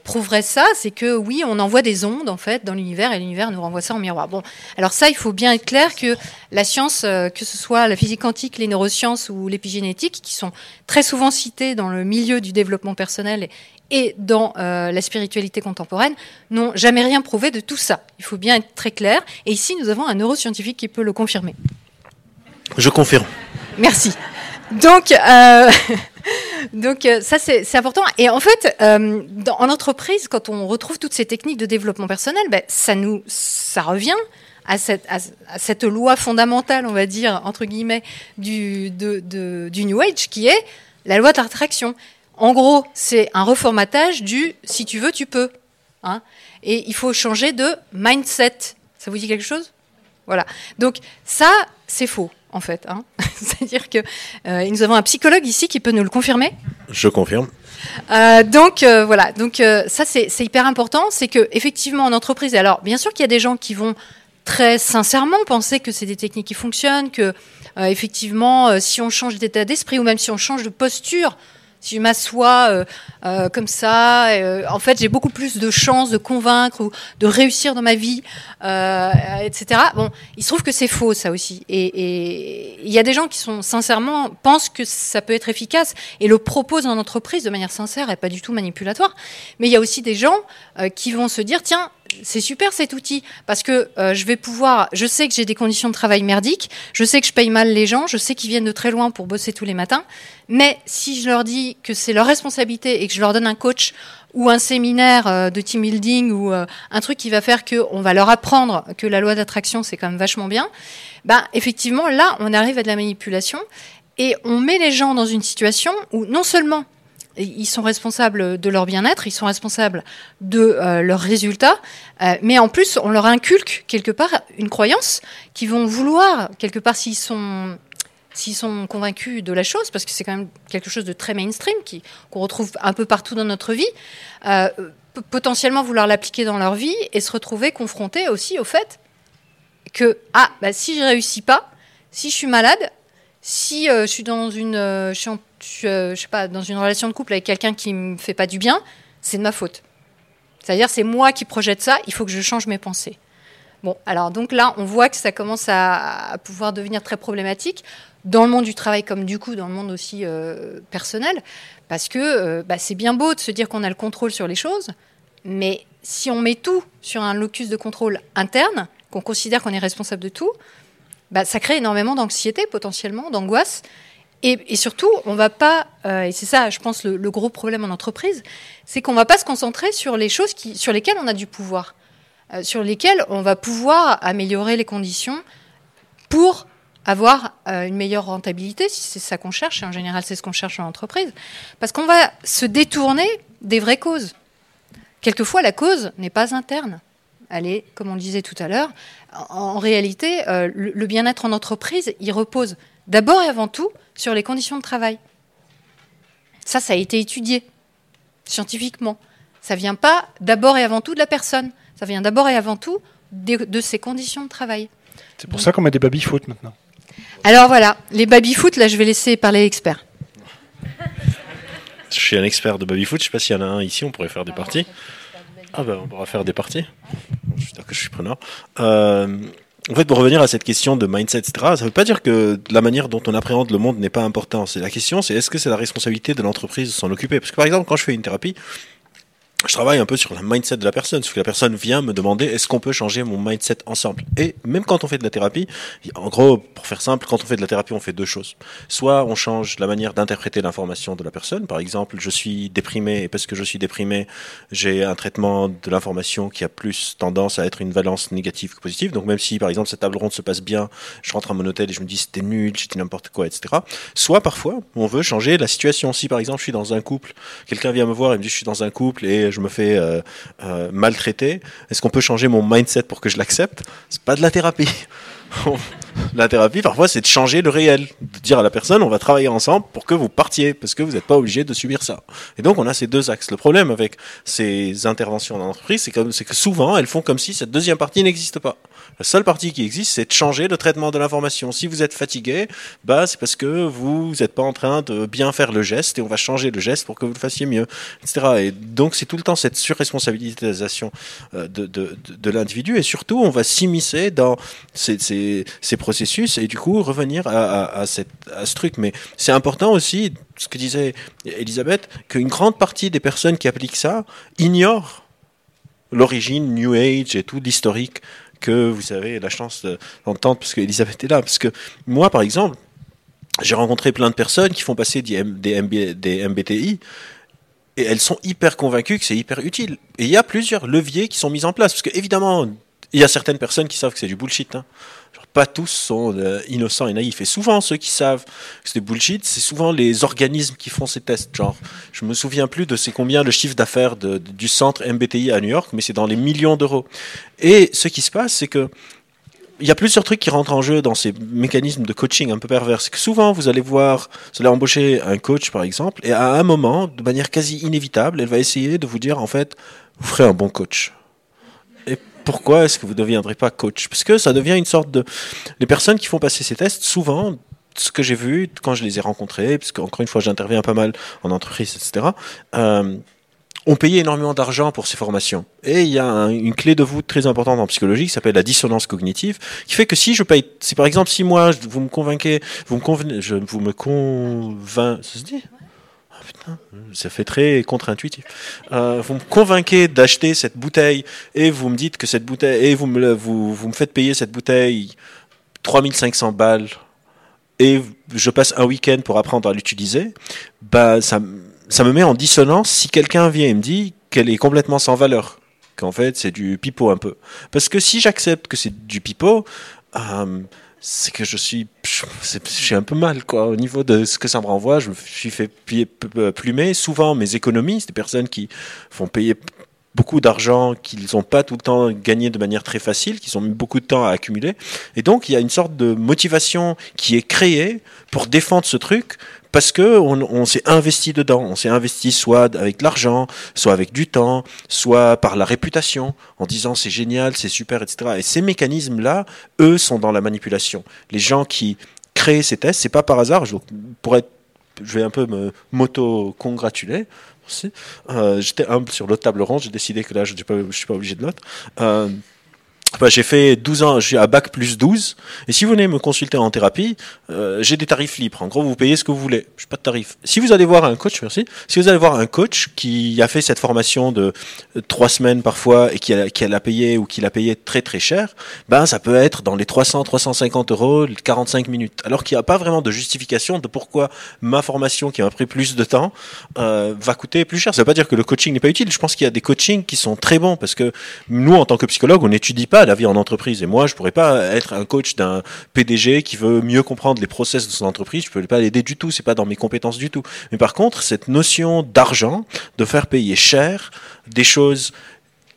prouverait ça, c'est que oui, on envoie des ondes en fait dans l'univers et l'univers nous renvoie ça en miroir. Bon, alors ça, il faut bien être clair que la science, que ce soit la physique quantique, les neurosciences ou l'épigénétique, qui sont très souvent citées dans le milieu du développement personnel et dans la spiritualité contemporaine, n'ont jamais rien prouvé de tout ça. Il faut bien être très clair. Et ici, nous avons un neuroscientifique qui peut le confirmer. Je confirme. Merci. Donc, euh, donc euh, ça c'est important. Et en fait, euh, en entreprise, quand on retrouve toutes ces techniques de développement personnel, ben, ça nous, ça revient à cette, loi fondamentale, on va dire entre guillemets, du, du New Age, qui est la loi de l'attraction. En gros, c'est un reformatage du si tu veux, tu peux. Hein et il faut changer de mindset. Ça vous dit quelque chose? Voilà. Donc ça, c'est faux en fait. Hein. C'est-à-dire que euh, nous avons un psychologue ici qui peut nous le confirmer. Je confirme. Euh, donc euh, voilà, donc ça c'est hyper important, c'est que effectivement en entreprise, alors bien sûr qu'il y a des gens qui vont très sincèrement penser que c'est des techniques qui fonctionnent, que effectivement si on change d'état d'esprit ou même si on change de posture, si je m'assois euh, euh, comme ça, euh, en fait, j'ai beaucoup plus de chances de convaincre ou de réussir dans ma vie, etc. Bon, il se trouve que c'est faux, ça aussi. Et il y a des gens qui sont sincèrement pensent que ça peut être efficace et le proposent en entreprise de manière sincère et pas du tout manipulatoire. Mais il y a aussi des gens qui vont se dire, tiens, c'est super cet outil parce que euh, je vais pouvoir, je sais que j'ai des conditions de travail merdiques, je sais que je paye mal les gens, je sais qu'ils viennent de très loin pour bosser tous les matins, mais si je leur dis que c'est leur responsabilité et que je leur donne un coach ou un séminaire euh, de team building ou euh, un truc qui va faire qu'on va leur apprendre que la loi d'attraction c'est quand même vachement bien, ben effectivement là on arrive à de la manipulation et on met les gens dans une situation où non seulement ils sont responsables de leur bien-être, ils sont responsables de euh, leurs résultats, euh, mais en plus, on leur inculque quelque part une croyance qu'ils vont vouloir, quelque part, s'ils sont, s'ils sont convaincus de la chose, parce que c'est quand même quelque chose de très mainstream, qu'on retrouve un peu partout dans notre vie, euh, potentiellement vouloir l'appliquer dans leur vie et se retrouver confrontés aussi au fait que, ah, bah, si je réussis pas, si je suis malade, si je suis dans une, en euh, je, sais pas, dans une relation de couple avec quelqu'un qui me fait pas du bien, c'est de ma faute. C'est-à-dire, c'est moi qui projette ça, il faut que je change mes pensées. Bon, alors donc là, on voit que ça commence à, pouvoir devenir très problématique dans le monde du travail comme du coup dans le monde aussi euh, personnel, parce que euh, bah, c'est bien beau de se dire qu'on a le contrôle sur les choses, mais si on met tout sur un locus de contrôle interne, qu'on considère qu'on est responsable de tout, bah, ça crée énormément d'anxiété potentiellement, d'angoisse, et, surtout, on va pas, euh, et c'est ça, je pense, le, gros problème en entreprise, c'est qu'on va pas se concentrer sur les choses qui, sur lesquelles on a du pouvoir, euh, sur lesquelles on va pouvoir améliorer les conditions pour avoir euh, une meilleure rentabilité, si c'est ça qu'on cherche, et en général c'est ce qu'on cherche en entreprise, parce qu'on va se détourner des vraies causes. Quelquefois, la cause n'est pas interne. Elle est, comme on le disait tout à l'heure, en, réalité, le bien-être en entreprise, il repose d'abord et avant tout sur les conditions de travail. Ça, ça a été étudié scientifiquement. Ça vient pas d'abord et avant tout de la personne. Ça vient d'abord et avant tout de, ses conditions de travail. C'est pour ça qu'on met des baby-foot maintenant. Alors voilà, les baby-foot, là, je vais laisser parler l'expert. Je suis un expert de baby-foot. Je ne sais pas s'il y en a un ici, on pourrait faire des parties. Ah ben, on pourra faire des parties. Je suis que je suis preneur. Euh, en fait, pour revenir à cette question de mindset, etc., ça ne veut pas dire que la manière dont on appréhende le monde n'est pas importante. C'est la question, c'est est-ce que c'est la responsabilité de l'entreprise de s'en occuper? Parce que par exemple, quand je fais une thérapie, je travaille un peu sur le mindset de la personne, parce que la personne vient me demander est-ce qu'on peut changer mon mindset ensemble? Et même quand on fait de la thérapie, en gros, pour faire simple, quand on fait de la thérapie, on fait deux choses. Soit on change la manière d'interpréter l'information de la personne. Par exemple, je suis déprimé et parce que je suis déprimé, j'ai un traitement de l'information qui a plus tendance à être une valence négative que positive. Donc même si, par exemple, cette table ronde se passe bien, je rentre à mon hôtel et je me dis c'était nul, dit n'importe quoi, etc. Soit parfois, on veut changer la situation. Si par exemple, je suis dans un couple, quelqu'un vient me voir et me dit je suis dans un couple et je me fais euh, euh, maltraiter, est-ce qu'on peut changer mon mindset pour que je l'accepte? C'est pas de la thérapie. la thérapie, parfois, c'est de changer le réel, de dire à la personne, on va travailler ensemble pour que vous partiez, parce que vous n'êtes pas obligé de subir ça. Et donc, on a ces deux axes. Le problème avec ces interventions dans l'entreprise, c'est, que souvent, elles font comme si cette deuxième partie n'existe pas. La seule partie qui existe, c'est de changer le traitement de l'information. Si vous êtes fatigué, bah, c'est parce que vous n'êtes pas en train de bien faire le geste et on va changer le geste pour que vous le fassiez mieux, etc. Et donc, c'est tout le temps cette surresponsabilisation euh, de, de, de, l'individu et surtout, on va s'immiscer dans ces, ces, ces processus et du coup revenir à, cette, à ce truc. Mais c'est important aussi, ce que disait Elisabeth, qu'une grande partie des personnes qui appliquent ça ignorent l'origine New Age et tout l'historique que vous avez la chance d'entendre parce qu'Elisabeth est là. Parce que moi, par exemple, j'ai rencontré plein de personnes qui font passer des, des MBTI et elles sont hyper convaincues que c'est hyper utile. Et il y a plusieurs leviers qui sont mis en place. Parce que, évidemment, il y a certaines personnes qui savent que c'est du bullshit. Hein. Pas tous sont euh, innocents et naïfs. Et souvent, ceux qui savent que c'est bullshit, c'est souvent les organismes qui font ces tests. Genre, je me souviens plus de c'est combien le chiffre d'affaires du centre MBTI à New York, mais c'est dans les millions d'euros. Et ce qui se passe, c'est que il y a plusieurs trucs qui rentrent en jeu dans ces mécanismes de coaching un peu pervers. C'est que souvent, vous allez voir, vous allez embaucher un coach, par exemple, et à un moment, de manière quasi inévitable, elle va essayer de vous dire, en fait, vous ferez un bon coach pourquoi est-ce que vous ne deviendrez pas coach? Parce que ça devient une sorte de... Les personnes qui font passer ces tests, souvent, ce que j'ai vu quand je les ai rencontrés, parce qu'encore une fois, j'interviens pas mal en entreprise, etc., euh, ont payé énormément d'argent pour ces formations. Et il y a un, une clé de voûte très importante en psychologie qui s'appelle la dissonance cognitive, qui fait que si je paye, si par exemple, si moi, vous me convainquez, vous me convenez, vous me convainc, ça se dit? Putain, ça fait très contre-intuitif. Euh, vous me convainquez d'acheter cette bouteille et vous me dites que cette bouteille et vous me faites payer cette bouteille 3500 balles et je passe un week-end pour apprendre à l'utiliser, bah ça ça me met en dissonance si quelqu'un vient et me dit qu'elle est complètement sans valeur, qu'en fait c'est du pipeau un peu. Parce que si j'accepte que c'est du pipeau, euh, c'est que je suis, je suis un peu mal, quoi. Au niveau de ce que ça me renvoie, je me suis fait plumer. Souvent, mes économies, c'est des personnes qui font payer beaucoup d'argent qu'ils n'ont pas tout le temps gagné de manière très facile, qu'ils ont mis beaucoup de temps à accumuler. Et donc, il y a une sorte de motivation qui est créée pour défendre ce truc, parce que on, s'est investi dedans. On s'est investi soit avec l'argent, soit avec du temps, soit par la réputation, en disant c'est génial, c'est super, etc. Et ces mécanismes-là, eux, sont dans la manipulation. Les gens qui créent ces tests, c'est pas par hasard. Je, pour être, je vais un peu me moto-congratuler. Euh, J'étais humble sur l'autre table ronde. J'ai décidé que là, je ne suis pas obligé de l'autre. Euh, bah, j'ai fait 12 ans, j'ai à bac plus 12. Et si vous venez me consulter en thérapie, euh, j'ai des tarifs libres. En gros, vous payez ce que vous voulez. Je pas de tarif. Si vous allez voir un coach, merci. Si vous allez voir un coach qui a fait cette formation de trois semaines parfois et qui a, qui l'a payé ou qui l'a payé très très cher, ben ça peut être dans les 300, 350 euros, 45 minutes. Alors qu'il n'y a pas vraiment de justification de pourquoi ma formation qui m'a pris plus de temps euh, va coûter plus cher. Ça veut pas dire que le coaching n'est pas utile. Je pense qu'il y a des coachings qui sont très bons parce que nous, en tant que psychologue, on n'étudie pas la vie en entreprise. Et moi, je pourrais pas être un coach d'un PDG qui veut mieux comprendre les process de son entreprise. Je peux pas l'aider du tout. C'est pas dans mes compétences du tout. Mais par contre, cette notion d'argent, de faire payer cher des choses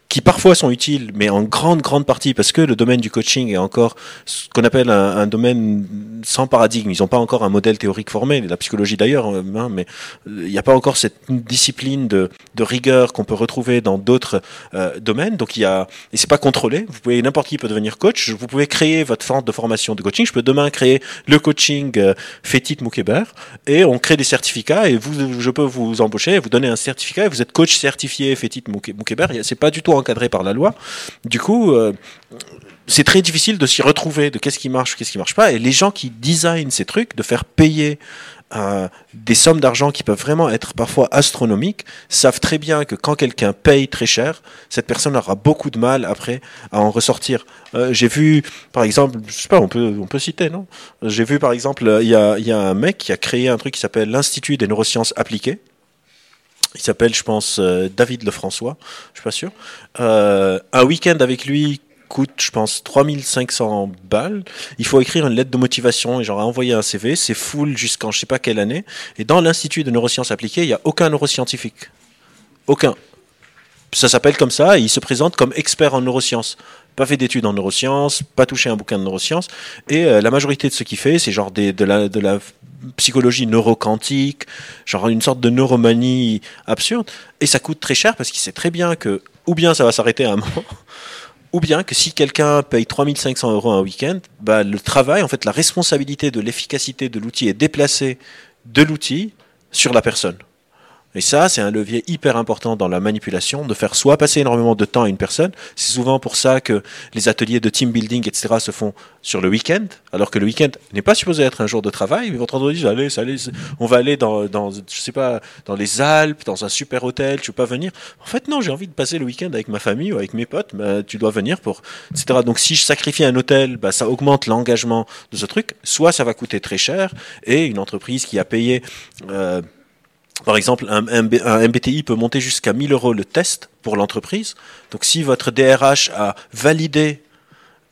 qui parfois sont utiles, mais en grande, grande partie, parce que le domaine du coaching est encore ce qu'on appelle un, un, domaine sans paradigme. Ils n'ont pas encore un modèle théorique formé, la psychologie d'ailleurs, hein, mais il n'y a pas encore cette discipline de, de rigueur qu'on peut retrouver dans d'autres euh, domaines. Donc il y a, et c'est pas contrôlé. Vous pouvez, n'importe qui peut devenir coach. Vous pouvez créer votre centre de formation de coaching. Je peux demain créer le coaching euh, Fétit Moukébert et on crée des certificats et vous, je peux vous embaucher, vous donner un certificat et vous êtes coach certifié Fétit Moukébert. C'est pas du tout encadré par la loi. Du coup, euh, c'est très difficile de s'y retrouver, de qu'est-ce qui marche, qu'est-ce qui marche pas. Et les gens qui designent ces trucs, de faire payer euh, des sommes d'argent qui peuvent vraiment être parfois astronomiques, savent très bien que quand quelqu'un paye très cher, cette personne aura beaucoup de mal après à en ressortir. Euh, j'ai vu, par exemple, je sais pas, on peut, on peut citer, non? J'ai vu, par exemple, il y a, y a un mec qui a créé un truc qui s'appelle l'Institut des neurosciences appliquées. Il s'appelle, je pense, euh, David Lefrançois, je suis pas sûr. Euh, un week-end avec lui coûte, je pense, 3500 balles. Il faut écrire une lettre de motivation et genre envoyer un CV. C'est full jusqu'en je sais pas quelle année. Et dans l'Institut de neurosciences appliquées, il n'y a aucun neuroscientifique. Aucun. Ça s'appelle comme ça et il se présente comme expert en neurosciences. Pas fait d'études en neurosciences, pas touché un bouquin de neurosciences. Et euh, la majorité de ce qu'il fait, c'est genre des, de, la, de la psychologie neuroquantique, genre une sorte de neuromanie absurde. Et ça coûte très cher parce qu'il sait très bien que, ou bien ça va s'arrêter à un moment, ou bien que si quelqu'un paye 3500 euros un week-end, bah, le travail, en fait, la responsabilité de l'efficacité de l'outil est déplacée de l'outil sur la personne. Et ça, c'est un levier hyper important dans la manipulation, de faire soit passer énormément de temps à une personne. C'est souvent pour ça que les ateliers de team building, etc., se font sur le week-end, alors que le week-end n'est pas supposé être un jour de travail. Mais votre entreprise, allez, allez, on va aller dans, dans, je sais pas, dans les Alpes, dans un super hôtel, tu veux pas venir? En fait, non, j'ai envie de passer le week-end avec ma famille ou avec mes potes, bah, tu dois venir pour, etc. Donc, si je sacrifie un hôtel, bah, ça augmente l'engagement de ce truc. Soit ça va coûter très cher et une entreprise qui a payé, euh, par exemple, un, un, un, MBTI peut monter jusqu'à 1000 euros le test pour l'entreprise. Donc, si votre DRH a validé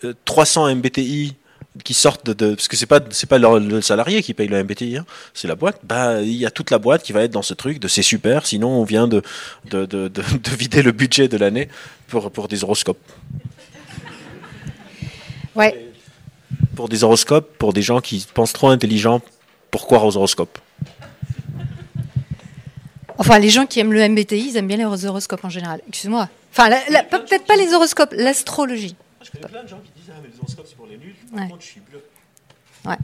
euh, 300 MBTI qui sortent de, de parce que c'est pas c'est pas le, le, salarié qui paye le MBTI, hein, c'est la boîte. Bah, il y a toute la boîte qui va être dans ce truc de c'est super. Sinon, on vient de de, de, de, de vider le budget de l'année pour pour des horoscopes. Ouais. Pour des horoscopes, pour des gens qui pensent trop intelligents pour croire aux horoscopes. Enfin, les gens qui aiment le MBTI, ils aiment bien les horoscopes en général. Excuse-moi. Enfin, peut-être pas les horoscopes, l'astrologie. Je connais plein de gens qui disent Ah, mais les horoscopes, c'est pour les nuls. Ouais. Moi, je suis bleu. Ouais.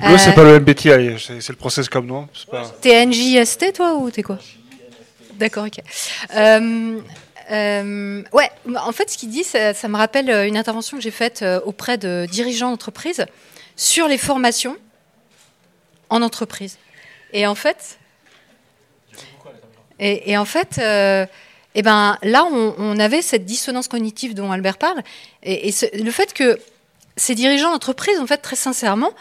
Bleu, c'est pas le MBTI, c'est le process comme nous. c'est Pas... T'es NJST, toi, ou t'es quoi D'accord, ok. Euh, euh, ouais, en fait, ce qu'il dit, ça, ça, me rappelle une intervention que j'ai faite euh, auprès de dirigeants d'entreprise sur les formations en entreprise. Et en fait, et, et en fait, euh, et ben là, on, on, avait cette dissonance cognitive dont Albert parle, et, et ce, le fait que ces dirigeants d'entreprise, en fait, très sincèrement,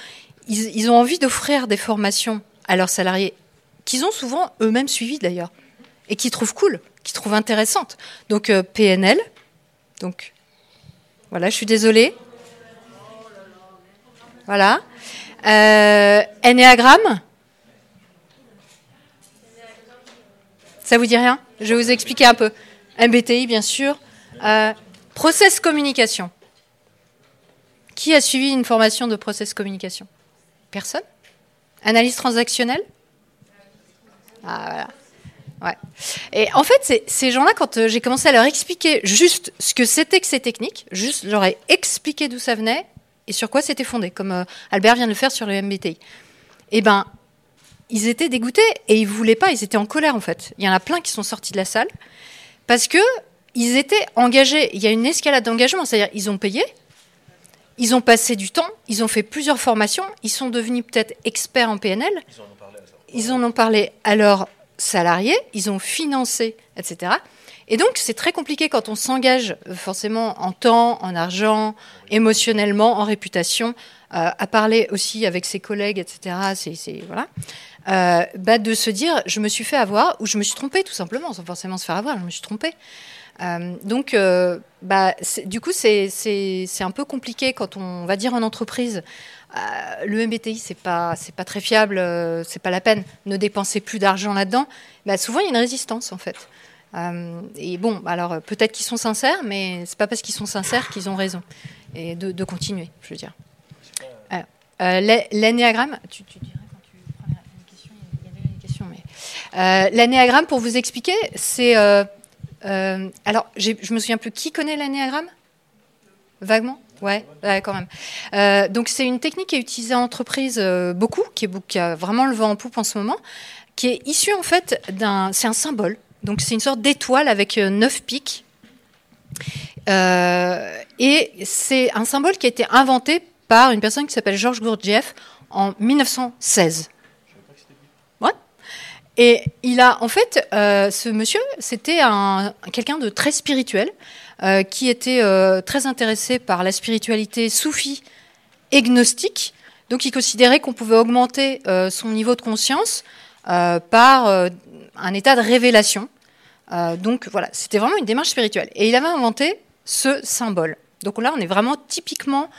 ils, ils ont envie d'offrir des formations à leurs salariés qu'ils ont souvent eux-mêmes suivies d'ailleurs et qui trouvent cool, qui trouvent intéressantes. Donc euh, PNL, donc voilà, je suis désolée. Voilà. Euh, Ennéagramme. Ça vous dit rien Je vais vous expliquer un peu. MBTI, bien sûr. Euh, process communication. Qui a suivi une formation de process communication Personne Analyse transactionnelle Ah, voilà. Ouais. Et en fait, ces gens-là, quand euh, j'ai commencé à leur expliquer juste ce que c'était que ces techniques, juste, j'aurais expliqué d'où ça venait et sur quoi c'était fondé, comme euh, Albert vient de le faire sur le MBTI. Eh ben, ils étaient dégoûtés et ils voulaient pas, ils étaient en colère en fait. Il y en a plein qui sont sortis de la salle parce que ils étaient engagés. Il y a une escalade d'engagement, c'est-à-dire ils ont payé, ils ont passé du temps, ils ont fait plusieurs formations, ils sont devenus peut-être experts en PNL. Ils en ont parlé à, ils en ont parlé à leurs salariés, ils ont financé, etc. Et donc, c'est très compliqué quand on s'engage forcément en temps, en argent, émotionnellement, en réputation, à parler aussi avec ses collègues, etc. C'est voilà. Euh, bah, de se dire, je me suis fait avoir ou je me suis trompé tout simplement, sans forcément se faire avoir, je me suis trompé. Euh, donc, euh, bah, du coup, c'est un peu compliqué quand on va dire en entreprise, euh, le MBTI, c'est pas, c'est pas très fiable, euh, c'est pas la peine, ne dépensez plus d'argent là-dedans. Bah, souvent, il y a une résistance en fait. Euh, et bon, alors peut-être qu'ils sont sincères, mais c'est pas parce qu'ils sont sincères qu'ils ont raison. Et de, continuer, je veux dire. L'anéagramme, tu, dirais quand tu prenais une question, il y avait une question, mais l'anéagramme, pour vous expliquer, c'est euh, alors, je me souviens plus qui connaît l'anéagramme Vaguement? Ouais, ouais, quand même. Euh, donc, c'est une technique qui est utilisée en entreprise euh, beaucoup, qui, est, a vraiment le vent en poupe en ce moment, qui est issue en fait d'un. C'est un symbole. Donc, c'est une sorte d'étoile avec neuf pics. et c'est un symbole qui a été inventé par une personne qui s'appelle Georges Gurdjieff en 1916. Ouais. Et il a, en fait, ce monsieur, c'était un, quelqu'un de très spirituel, qui était très intéressé par la spiritualité soufie et gnostique. Donc il considérait qu'on pouvait augmenter son niveau de conscience par un état de révélation. Euh, donc voilà, c'était vraiment une démarche spirituelle. Et il avait inventé ce symbole. Donc là, on est vraiment typiquement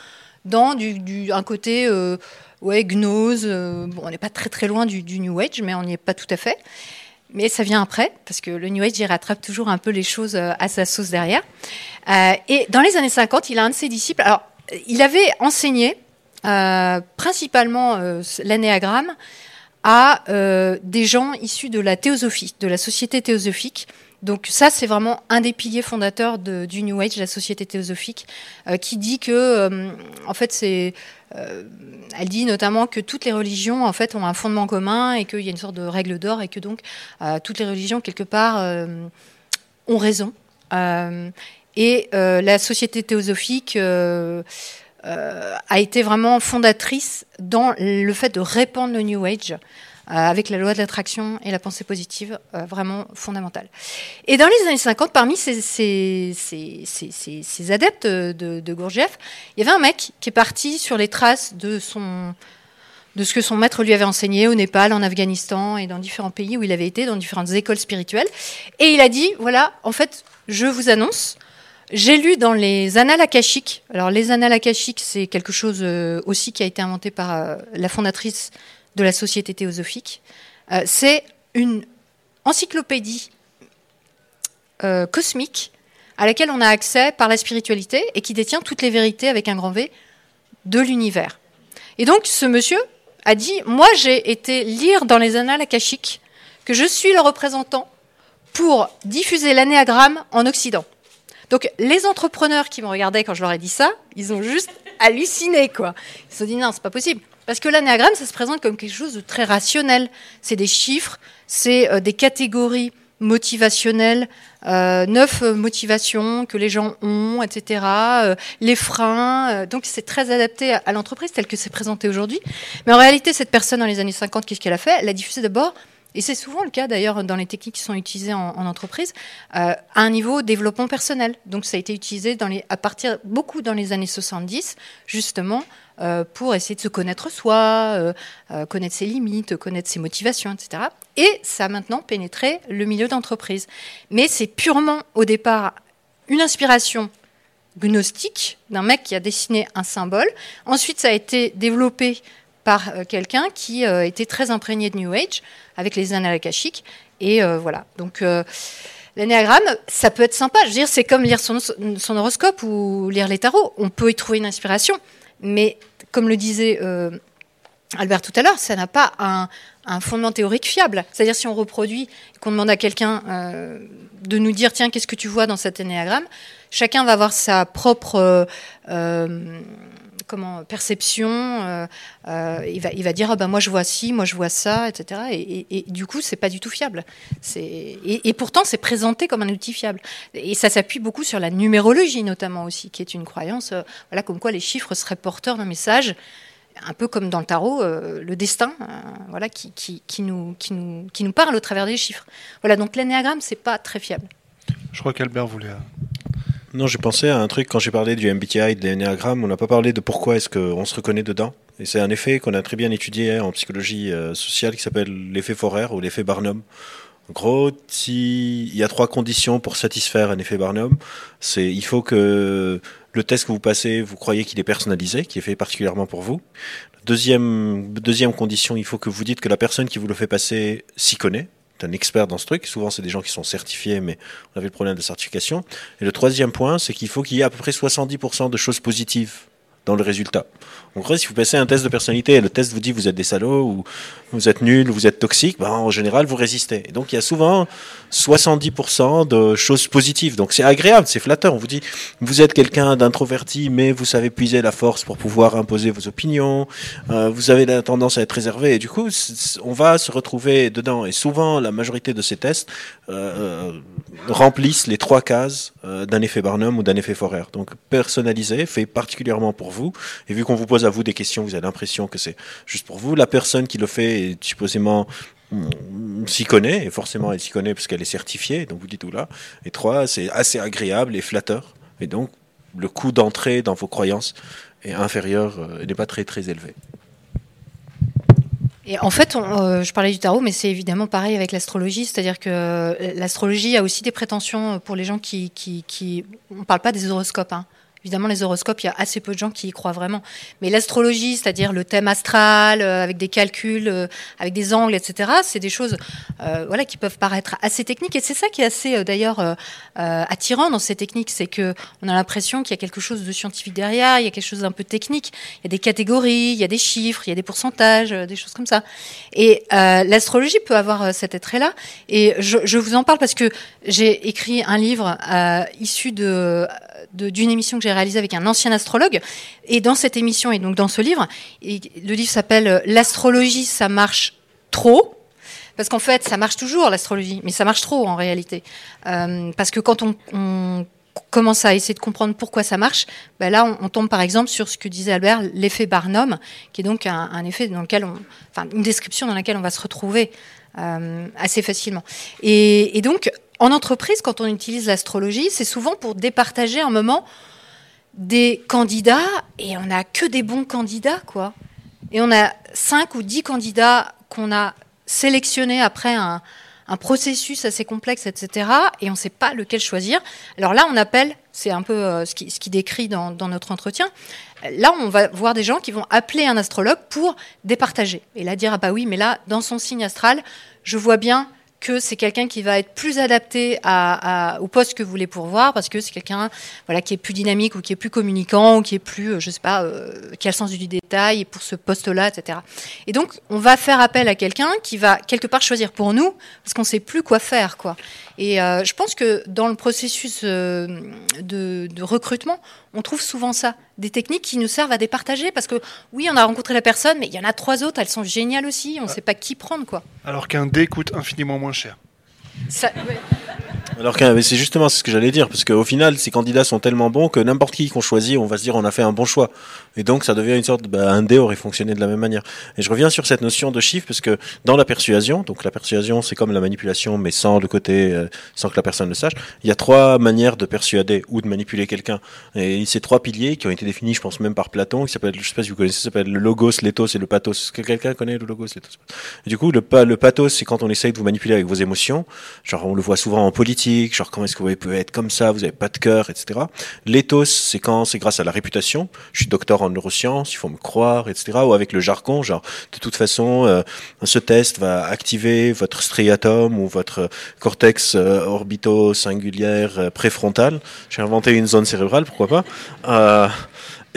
dans du, un côté euh, ouais, gnose. Euh, bon, on n'est pas très très loin du, New Age, mais on n'y est pas tout à fait. Mais ça vient après, parce que le New Age, il rattrape toujours un peu les choses à sa sauce derrière. et dans les années 50, il a un de ses disciples. Alors, il avait enseigné principalement l'anéagramme à euh, des gens issus de la théosophie, de la société théosophique. Donc ça, c'est vraiment un des piliers fondateurs du New Age, la société théosophique, euh, qui dit que, euh, en fait, c'est, elle dit notamment que toutes les religions, en fait, ont un fondement commun et qu'il y a une sorte de règle d'or et que donc toutes les religions quelque part ont raison. et la société théosophique euh, a été vraiment fondatrice dans le fait de répandre le New Age euh, avec la loi de l'attraction et la pensée positive, euh, vraiment fondamentale. Et dans les années 50, parmi ces, adeptes de, de, Gurdjieff, il y avait un mec qui est parti sur les traces de, de ce que son maître lui avait enseigné au Népal, en Afghanistan et dans différents pays où il avait été, dans différentes écoles spirituelles. Et il a dit, voilà, en fait, je vous annonce j'ai lu dans les annales akashiques. Alors, les annales akashiques, c'est quelque chose euh, aussi qui a été inventé par euh, la fondatrice de la Société théosophique. Euh, c'est une encyclopédie cosmique à laquelle on a accès par la spiritualité et qui détient toutes les vérités avec un grand V de l'univers. Et donc, ce monsieur a dit Moi, j'ai été lire dans les annales akashiques que je suis le représentant pour diffuser l'anéagramme en Occident. Donc les entrepreneurs qui m'ont regardé quand je leur ai dit ça, ils ont juste halluciné quoi. Ils se sont dit non, c'est pas possible. Parce que l'anéagramme, ça se présente comme quelque chose de très rationnel. C'est des chiffres, c'est euh, des catégories motivationnelles, euh, neuf motivations que les gens ont, etc. Euh, les freins. donc c'est très adapté à, l'entreprise tel que c'est présenté aujourd'hui. Mais en réalité, cette personne dans les années 50, qu'est-ce qu'elle a fait? Elle a diffusé d'abord et c'est souvent le cas d'ailleurs dans les techniques qui sont utilisées en, entreprise, euh, à un niveau développement personnel. Donc ça a été utilisé à partir beaucoup dans les années 70, justement, euh, pour essayer de se connaître soi, euh, connaître ses limites, connaître ses motivations, etc. Et ça a maintenant pénétré le milieu d'entreprise. Mais c'est purement au départ une inspiration gnostique d'un mec qui a dessiné un symbole. Ensuite, ça a été développé par euh, quelqu'un qui euh, était très imprégné de New Age avec les annales. Et euh, voilà. Donc. L'anéagramme, ça peut être sympa. Je veux dire, c'est comme lire son, horoscope ou lire les tarots. On peut y trouver une inspiration. Mais comme le disait Albert tout à l'heure, ça n'a pas un, fondement théorique fiable. C'est-à-dire, si on reproduit, qu'on demande à quelqu'un de nous dire, tiens, qu'est-ce que tu vois dans cet anéagramme, chacun va avoir sa propre comment perception. Euh, euh, il, va, il va dire ah ben moi je vois ci, moi je vois ça, etc. Et, du coup c'est pas du tout fiable. Et, et, pourtant c'est présenté comme un outil fiable. Et ça s'appuie beaucoup sur la numérologie notamment aussi, qui est une croyance, euh, voilà comme quoi les chiffres seraient porteurs d'un message un peu comme dans le tarot, le destin, voilà, qui, qui, qui, nous, qui, nous, qui nous parle au travers des chiffres. Voilà, donc l'anéagramme, c'est pas très fiable. Je crois qu'Albert voulait non, j'ai pensé à un truc quand j'ai parlé du MBTI, de l'énéagramme, on n'a pas parlé de pourquoi est-ce qu'on se reconnaît dedans. Et c'est un effet qu'on a très bien étudié en psychologie euh, sociale qui s'appelle l'effet Forer ou l'effet Barnum. En gros, il y a trois conditions pour satisfaire un effet Barnum. C'est il faut que le test que vous passez, vous croyez qu'il est personnalisé, qu'il est fait particulièrement pour vous. Deuxième, deuxième condition, il faut que vous dites que la personne qui vous le fait passer s'y connaît un expert dans ce truc. Souvent, c'est des gens qui sont certifiés, mais on avait le problème de certification. Et le troisième point, c'est qu'il faut qu'il y ait à peu près 70% de choses positives dans le résultat. En gros, si vous passez un test de personnalité et le test vous dit vous êtes des salauds ou vous êtes nuls, vous êtes toxiques, ben, en général, vous résistez. Et donc, il y a souvent 70% de choses positives. Donc, c'est agréable, c'est flatteur. On vous dit, vous êtes quelqu'un d'introverti, mais vous savez puiser la force pour pouvoir imposer vos opinions. Euh, vous avez la tendance à être réservé. Et du coup, on va se retrouver dedans. Et souvent, la majorité de ces tests remplissent les trois cases euh, d'un effet Barnum ou d'un effet Forer. Donc, personnalisé, fait particulièrement pour vous. Et vu qu'on vous pose à vous des questions, vous avez l'impression que c'est juste pour vous. La personne qui le fait est supposément mm, s'y connaît, et forcément elle s'y connaît parce qu'elle est certifiée, donc vous dites tout là. Et trois, c'est assez agréable et flatteur. Et donc, le coût d'entrée dans vos croyances est inférieur, euh, n'est pas très très élevé. Et en fait, euh, je parlais du tarot, mais c'est évidemment pareil avec l'astrologie, c'est-à-dire que euh, l'astrologie a aussi des prétentions pour les gens qui, qui, qui on parle pas des horoscopes, hein. Évidemment, les horoscopes, il y a assez peu de gens qui y croient vraiment. Mais l'astrologie, c'est-à-dire le thème astral, euh, avec des calculs, euh, avec des angles, etc., c'est des choses euh, voilà, qui peuvent paraître assez techniques. Et c'est ça qui est assez, d'ailleurs, attirant dans ces techniques. C'est que on a l'impression qu'il y a quelque chose de scientifique derrière, il y a quelque chose d'un peu technique. Il y a des catégories, il y a des chiffres, il y a des pourcentages, des choses comme ça. Et l'astrologie peut avoir cet attrait-là. Et je, vous en parle parce que j'ai écrit un livre issu de d'une émission que j'ai réalisée avec un ancien astrologue. Et dans cette émission et donc dans ce livre, le livre s'appelle euh, L'astrologie, ça marche trop. Parce qu'en fait, ça marche toujours l'astrologie, mais ça marche trop en réalité. Euh, parce que quand on, commence à essayer de comprendre pourquoi ça marche, ben là, on, tombe par exemple sur ce que disait Albert, l'effet Barnum, qui est donc un, effet dans lequel on, enfin, une description dans laquelle on va se retrouver euh, assez facilement. Et, et, donc, en entreprise, quand on utilise l'astrologie, c'est souvent pour départager un moment des candidats et on n'a que des bons candidats, quoi. Et on a cinq ou dix candidats qu'on a sélectionnés après un, processus assez complexe, etc. Et on ne sait pas lequel choisir. Alors là, on appelle, c'est un peu euh, ce, qui, ce, qui, décrit dans, dans, notre entretien, là, on va voir des gens qui vont appeler un astrologue pour départager. Et là, dire, ah bah oui, mais là, dans son signe astral, je vois bien que c'est quelqu'un qui va être plus adapté à, au poste que vous voulez pourvoir parce que c'est quelqu'un voilà, qui est plus dynamique ou qui est plus communicant ou qui est plus, euh, je sais pas, euh, qui a le sens du détail pour ce poste-là, etc. Et donc, on va faire appel à quelqu'un qui va quelque part choisir pour nous parce qu'on sait plus quoi faire, quoi. Et euh, je pense que dans le processus de, de recrutement, on trouve souvent ça, des techniques qui nous servent à départager parce que oui, on a rencontré la personne, mais il y en a trois autres, elles sont géniales aussi, on ne sait pas qui prendre quoi. Alors qu'un dé coûte infiniment moins cher. Ça, alors que c'est justement ce que j'allais dire, parce qu'au final, ces candidats sont tellement bons que n'importe qui qu'on choisit, on va se dire on a fait un bon choix. Et donc ça devient une sorte, bah, un dé aurait fonctionné de la même manière. Et je reviens sur cette notion de chiffre, parce que dans la persuasion, donc la persuasion c'est comme la manipulation, mais sans le côté, euh, sans que la personne le sache, il y a trois manières de persuader ou de manipuler quelqu'un. Et ces trois piliers qui ont été définis, je pense même par Platon, qui s'appelle, je sais pas si vous connaissez, s'appelle le logos, l'éthos et le pathos. Est-ce que quelqu'un connaît le logos, l'éthos Du coup, le, le pathos, c'est quand on essaye de vous manipuler avec vos émotions. Genre, on le voit souvent en politique, genre comment est-ce que vous pouvez être comme ça, vous n'avez pas de cœur, etc. L'éthos, c'est quand c'est grâce à la réputation. Je suis docteur en neurosciences, il faut me croire, etc. Ou avec le jargon, genre de toute façon, euh, ce test va activer votre striatum ou votre cortex euh, orbito singulière euh, préfrontal. J'ai inventé une zone cérébrale, pourquoi pas.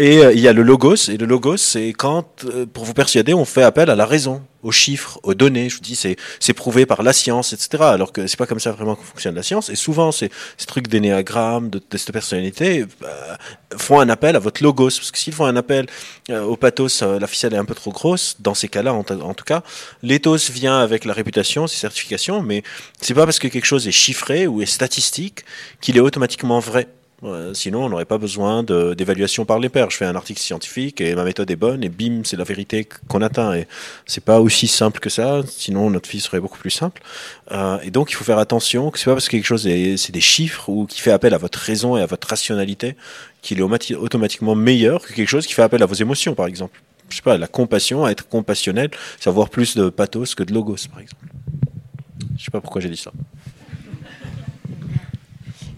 Euh, et euh, il y a le logos, et le logos, c'est quand, euh, pour vous persuader, on fait appel à la raison, aux chiffres, aux données. Je vous dis, c'est, c'est prouvé par la science, etc. Alors que c'est pas comme ça vraiment que fonctionne la science. Et souvent, ces, ces trucs d'énéagramme, de tests de personnalité, euh, font un appel à votre logos. Parce que s'ils font un appel au pathos, la ficelle est un peu trop grosse. Dans ces cas-là, en, en tout cas, l'éthos vient avec la réputation, ses certifications, mais c'est pas parce que quelque chose est chiffré ou est statistique qu'il est automatiquement vrai sinon, on n'aurait pas besoin d'évaluation par les pairs. Je fais un article scientifique et ma méthode est bonne et bim, c'est la vérité qu'on atteint. Et c'est pas aussi simple que ça. Sinon, notre vie serait beaucoup plus simple. Euh, et donc, il faut faire attention que c'est pas parce que quelque chose c'est des chiffres ou qui fait appel à votre raison et à votre rationalité qu'il est automatiquement meilleur que quelque chose qui fait appel à vos émotions, par exemple. Je sais pas, la compassion, être compassionnel, c'est avoir plus de pathos que de logos, par exemple. Je sais pas pourquoi j'ai dit ça.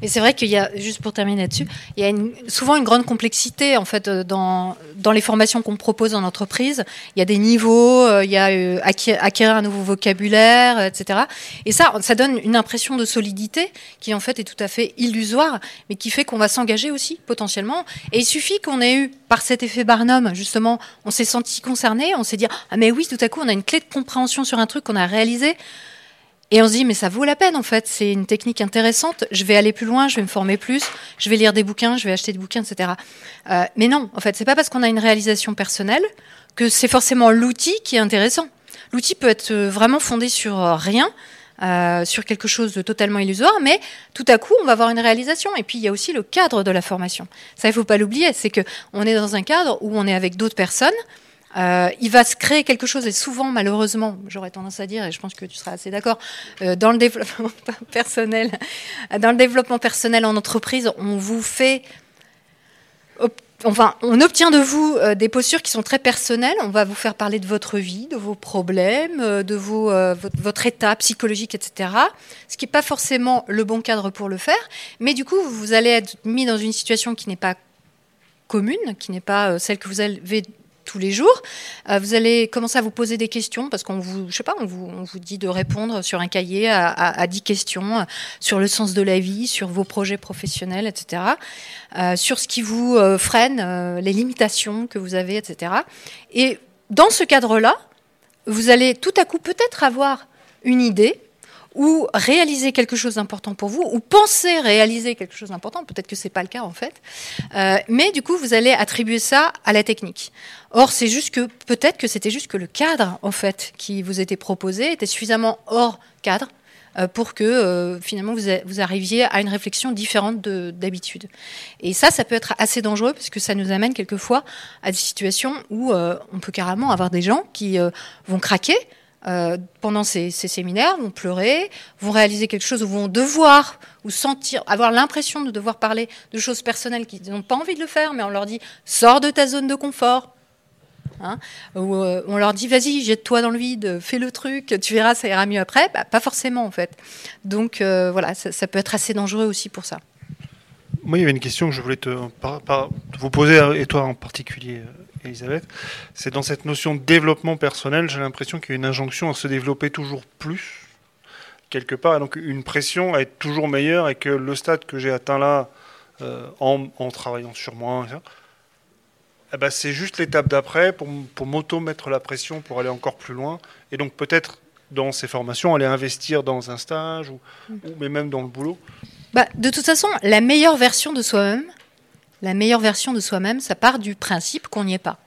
Et c'est vrai qu'il y a, juste pour terminer là-dessus, il y a souvent une grande complexité en fait euh, dans, dans les formations qu'on propose en entreprise. Il y a des niveaux, euh, il y a euh, acquérir, un nouveau vocabulaire, etc. Et ça, ça donne une impression de solidité qui en fait est tout à fait illusoire, mais qui fait qu'on va s'engager aussi potentiellement. Et il suffit qu'on ait eu, par cet effet Barnum, justement, on s'est senti concerné, on s'est dit ah mais oui, tout à coup on a une clé de compréhension sur un truc qu'on a réalisé. Et on se dit, mais ça vaut la peine en fait, c'est une technique intéressante, je vais aller plus loin, je vais me former plus, je vais lire des bouquins, je vais acheter des bouquins, etc. Euh, mais non, en fait, c'est pas parce qu'on a une réalisation personnelle que c'est forcément l'outil qui est intéressant. L'outil peut être euh, vraiment fondé sur euh, rien, sur quelque chose de totalement illusoire, mais tout à coup, on va avoir une réalisation. Et puis, il y a aussi le cadre de la formation. Ça, il faut pas l'oublier, c'est que on est dans un cadre où on est avec d'autres personnes, euh, il va se créer quelque chose, et souvent, malheureusement, j'aurais tendance à dire, et je pense que tu seras assez d'accord, euh, dans le développement personnel, dans le développement personnel en entreprise, on vous fait, enfin, on obtient de vous euh, des postures qui sont très personnelles. On va vous faire parler de votre vie, de vos problèmes, de votre, votre, état psychologique, etc. Ce qui n'est pas forcément le bon cadre pour le faire, mais du coup, vous allez être mis dans une situation qui n'est pas commune, qui n'est pas celle que vous avez tous les jours. Euh, vous allez commencer à vous poser des questions parce qu'on vous, je sais pas, on vous, on vous dit de répondre sur un cahier à, à, 10 questions euh, sur le sens de la vie, sur vos projets professionnels, etc. Euh, sur ce qui vous freine, les limitations que vous avez, etc. Et dans ce cadre-là, vous allez tout à coup peut-être avoir une idée ou réaliser quelque chose d'important pour vous, ou penser réaliser quelque chose d'important, peut-être que ce n'est pas le cas en fait, euh, mais du coup vous allez attribuer ça à la technique. Or c'est juste que peut-être que c'était juste que le cadre en fait qui vous était proposé était suffisamment hors cadre euh, pour que euh, finalement vous, vous, arriviez à une réflexion différente d'habitude. Et ça, ça peut être assez dangereux parce que ça nous amène quelquefois à des situations où on peut carrément avoir des gens qui vont craquer euh, pendant ces, séminaires, vont pleurer, vont réaliser quelque chose, ou vont devoir ou sentir, avoir l'impression de devoir parler de choses personnelles qu'ils n'ont pas envie de le faire, mais on leur dit sors de ta zone de confort. Hein, ou euh, on leur dit vas-y, jette-toi dans le vide, fais le truc, tu verras, ça ira mieux après. Bah, pas forcément en fait. Donc euh, voilà, ça, peut être assez dangereux aussi pour ça. Moi, il y avait une question que je voulais te, vous poser, et toi en particulier, Elisabeth, c'est dans cette notion de développement personnel, j'ai l'impression qu'il y a une injonction à se développer toujours plus, quelque part, et donc une pression à être toujours meilleur, et que le stade que j'ai atteint là, euh, en, travaillant sur moi, eh ben, c'est juste l'étape d'après pour, pour m'auto-mettre la pression pour aller encore plus loin, et donc peut-être dans ces formations, aller investir dans un stage, ou, ou mais même dans le boulot. Bah, de toute façon, la meilleure version de soi-même, la meilleure version de soi-même, ça part du principe qu'on n'y est pas.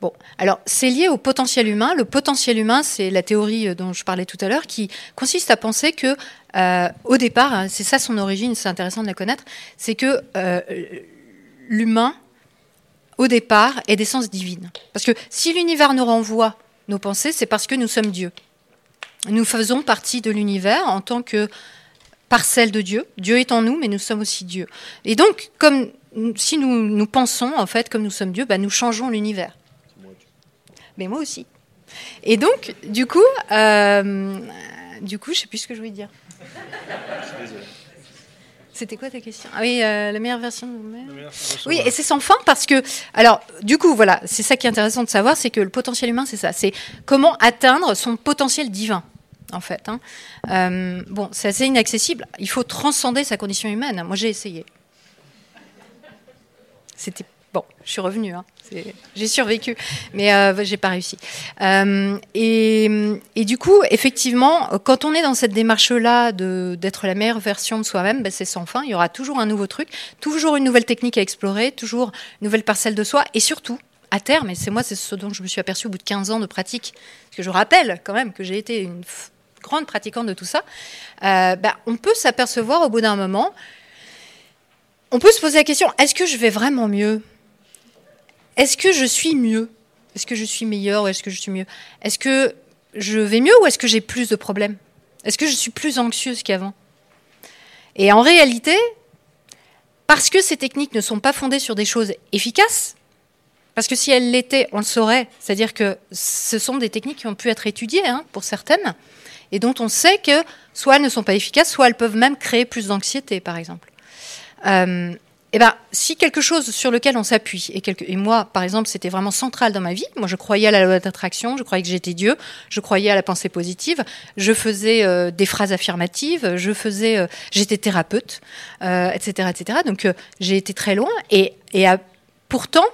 Bon, alors c'est lié au potentiel humain. Le potentiel humain, c'est la théorie euh, dont je parlais tout à l'heure, qui consiste à penser que, euh, au départ, hein, c'est ça son origine, c'est intéressant de la connaître, c'est que euh, l'humain, au départ, est d'essence divine. Parce que si l'univers nous renvoie nos pensées, c'est parce que nous sommes Dieu. Nous faisons partie de l'univers en tant que parcelle de Dieu. Dieu est en nous, mais nous sommes aussi Dieu. Et donc, comme si nous, nous pensons, en fait, comme nous sommes Dieu, bah, nous changeons l'univers. Mais moi aussi. Et donc, du coup, euh, du coup, je sais plus ce que je voulais dire. C'était quoi ta question? Ah oui, euh, la meilleure version de vous-même. Oui, et c'est sans fin parce que, alors, du coup, voilà, c'est ça qui est intéressant de savoir, c'est que le potentiel humain, c'est ça, c'est comment atteindre son potentiel divin en fait. Hein. Euh, bon, c'est assez inaccessible. Il faut transcender sa condition humaine. Moi, j'ai essayé. C'était bon. Je suis revenue. Hein. J'ai survécu, mais euh, j'ai pas réussi. Euh, et, du coup, effectivement, quand on est dans cette démarche-là d'être la meilleure version de soi-même, ben, c'est sans fin. Il y aura toujours un nouveau truc, toujours une nouvelle technique à explorer, toujours une nouvelle parcelle de soi, et surtout, à terme, et c'est moi, c'est ce dont je me suis aperçue au bout de 15 ans de pratique, parce que je rappelle quand même que j'ai été une grande de tout ça, euh, bah, on peut s'apercevoir au bout d'un moment, on peut se poser la question, est-ce que je vais vraiment mieux? Est-ce que je suis mieux? Est-ce que je suis meilleur ou est-ce que je suis mieux? Est-ce que je vais mieux ou est-ce que j'ai plus de problèmes? Est-ce que je suis plus anxieuse qu'avant? Et en réalité, parce que ces techniques ne sont pas fondées sur des choses efficaces, parce que si elles l'étaient, on le saurait, c'est-à-dire que ce sont des techniques qui ont pu être étudiées hein, pour certaines, et dont on sait que soit elles ne sont pas efficaces, soit elles peuvent même créer plus d'anxiété, par exemple. Euh, eh ben, si quelque chose sur lequel on s'appuie, et, moi, par exemple, c'était vraiment central dans ma vie, moi je croyais à la loi d'attraction, je croyais que j'étais Dieu, je croyais à la pensée positive, je faisais euh, des phrases affirmatives, je faisais, euh, j'étais thérapeute, euh, etc., etc. Donc j'ai été très loin, et, pourtant,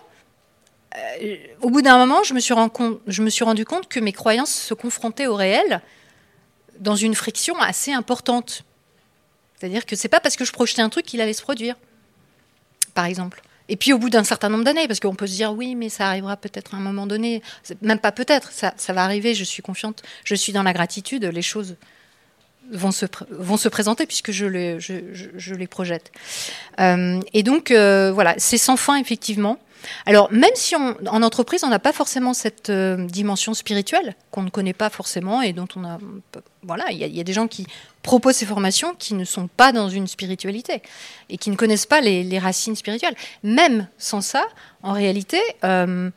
au bout d'un moment, je me suis rendu compte que mes croyances se confrontaient au réel dans une friction assez importante. C'est-à-dire que c'est pas parce que je projetais un truc qu'il allait se produire par exemple. Et puis au bout d'un certain nombre d'années, parce qu'on peut se dire oui, mais ça arrivera peut-être à un moment donné, même pas peut-être, ça, va arriver, je suis confiante, je suis dans la gratitude, les choses vont se, vont se présenter puisque je les, je, les projette. Euh, et donc euh, voilà, c'est sans fin effectivement. Alors, même si en entreprise, on n'a pas forcément cette euh, dimension spirituelle qu'on ne connaît pas forcément et dont on a. Voilà, il y, a des gens qui proposent ces formations qui ne sont pas dans une spiritualité et qui ne connaissent pas les, racines spirituelles. Même sans ça, en réalité. Euh,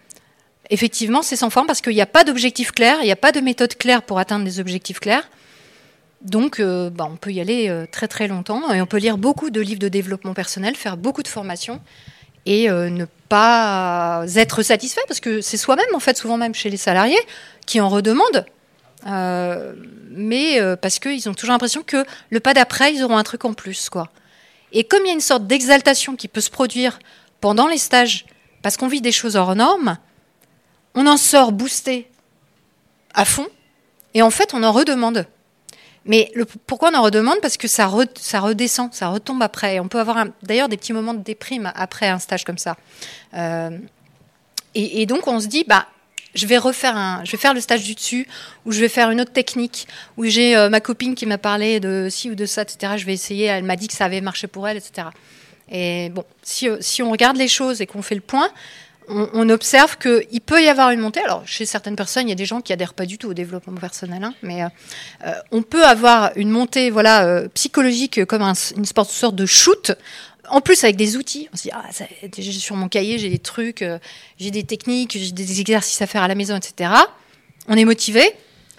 effectivement, c'est sans forme parce qu'il n'y a pas d'objectif clair, il n'y a pas de méthode claire pour atteindre des objectifs clairs. Donc, euh, bah, on peut y aller très très longtemps et on peut lire beaucoup de livres de développement personnel, faire beaucoup de formations et euh, ne pas être satisfait parce que c'est soi-même en fait souvent même chez les salariés qui en redemandent. Euh, mais euh, parce qu'ils ont toujours l'impression que le pas d'après ils auront un truc en plus quoi. Et comme il y a une sorte d'exaltation qui peut se produire pendant les stages parce qu'on vit des choses hors normes on en sort boosté à fond et en fait on en redemande mais pourquoi on en redemande? Parce que ça, redescend, ça retombe après. on peut avoir d'ailleurs des petits moments de déprime après un stage comme ça. Euh, et, donc on se dit, bah, je vais refaire un, je vais faire le stage du dessus, ou je vais faire une autre technique, où j'ai euh, ma copine qui m'a parlé de ci ou de ça, etc. Je vais essayer. Elle m'a dit que ça avait marché pour elle, etc. Et bon, si, si on regarde les choses et qu'on fait le point, on, observe qu'il peut y avoir une montée. Alors, chez certaines personnes, il y a des gens qui adhèrent pas du tout au développement personnel, hein, mais euh, euh, on peut avoir une montée voilà, euh, psychologique comme une sorte de shoot. En plus, avec des outils, on se dit, ah, sur mon cahier, j'ai des trucs, j'ai des techniques, j'ai des exercices à faire à la maison, etc. On est motivé,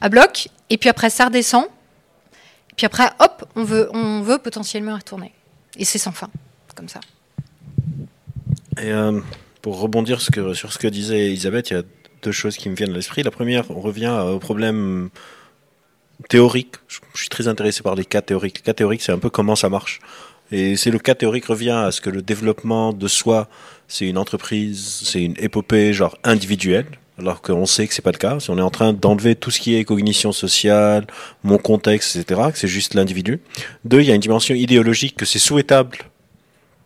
à bloc, et puis après, ça redescend. Puis après, hop, on veut, on veut potentiellement retourner. Et c'est sans fin, comme ça. Et pour rebondir sur ce que disait Elisabeth, il y a deux choses qui me viennent à l'esprit. La première, on revient au problème théorique. Je suis très intéressé par les cas théoriques. Les cas théoriques, c'est un peu comment ça marche. Et c'est le cas théorique revient à ce que le développement de soi, c'est une entreprise, c'est une épopée genre individuelle, alors qu'on sait que c'est pas le cas. Si on est en train d'enlever tout ce qui est cognition sociale, mon contexte, etc., que c'est juste l'individu. Deux, il y a une dimension idéologique que c'est souhaitable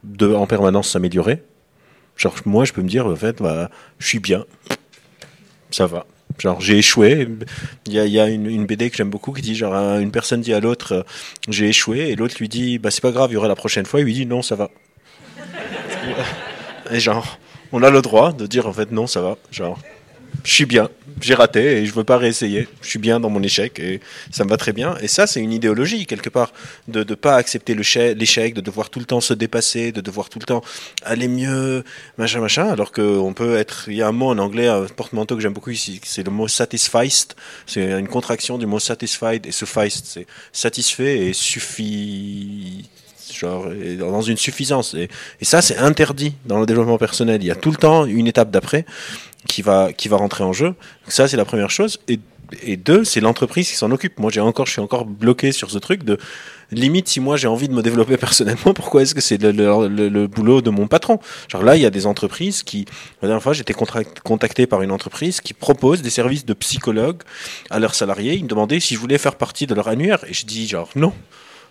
de en permanence s'améliorer. Genre, moi, je peux me dire, en fait, bah, je suis bien. Ça va. Genre, j'ai échoué. Il y a, y a une, une, BD que j'aime beaucoup qui dit, genre, une personne dit à l'autre, euh, j'ai échoué, et l'autre lui dit, bah, c'est pas grave, il y aura la prochaine fois. Il lui dit, non, ça va. et genre, on a le droit de dire, en fait, non, ça va. Genre, je suis bien, j'ai raté et je veux pas réessayer. Je suis bien dans mon échec et ça me va très bien. Et ça, c'est une idéologie quelque part de ne pas accepter l'échec, de devoir tout le temps se dépasser, de devoir tout le temps aller mieux, machin, machin. Alors qu'on peut être, il y a un mot en anglais, un porte-manteau que j'aime beaucoup ici, c'est le mot satisfied. C'est une contraction du mot satisfied et suffice, c'est satisfait et suffit genre dans une suffisance et ça c'est interdit dans le développement personnel il y a tout le temps une étape d'après qui va, qui va rentrer en jeu. Ça, c'est la première chose. Et, et deux, c'est l'entreprise qui s'en occupe. Moi, j'ai encore, je suis encore bloqué sur ce truc de limite si moi j'ai envie de me développer personnellement, pourquoi est-ce que c'est le, le, le, boulot de mon patron? Genre là, il y a des entreprises qui, la dernière fois, j'étais contacté par une entreprise qui propose des services de psychologue à leurs salariés. Ils me demandaient si je voulais faire partie de leur annuaire et je dis genre non.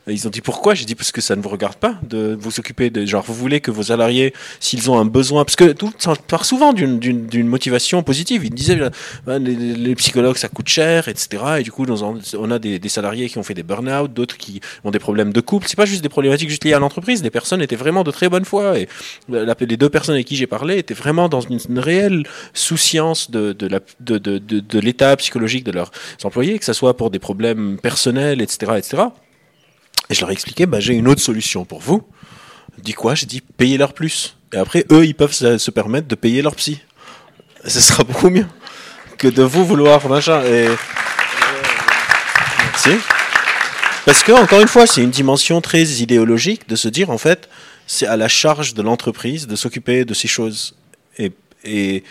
Ils ont dit pourquoi? J'ai dit parce que ça ne vous regarde pas de vous occuper de genre vous voulez que vos salariés s'ils ont un besoin parce que tout ça part souvent d'une motivation positive. Ils disaient bah, les, psychologues ça coûte cher etc et du coup on a des, salariés qui ont fait des burn-out, d'autres qui ont des problèmes de couple. C'est pas juste des problématiques juste liées à l'entreprise. Les personnes étaient vraiment de très bonne foi et les deux personnes avec qui j'ai parlé étaient vraiment dans une, réelle souciance de de, la, de, de, de l'état psychologique de leurs employés, que ce soit pour des problèmes personnels etc etc. Et je leur ai expliqué, bah, j'ai une autre solution pour vous. Dis quoi? J'ai dit, payez-leur plus. Et après, eux, ils peuvent se, permettre de payer leur psy. Ce sera beaucoup mieux que de vous vouloir machin. Merci. Parce que, encore une fois, c'est une dimension très idéologique de se dire, en fait, c'est à la charge de l'entreprise de s'occuper de ces choses. Et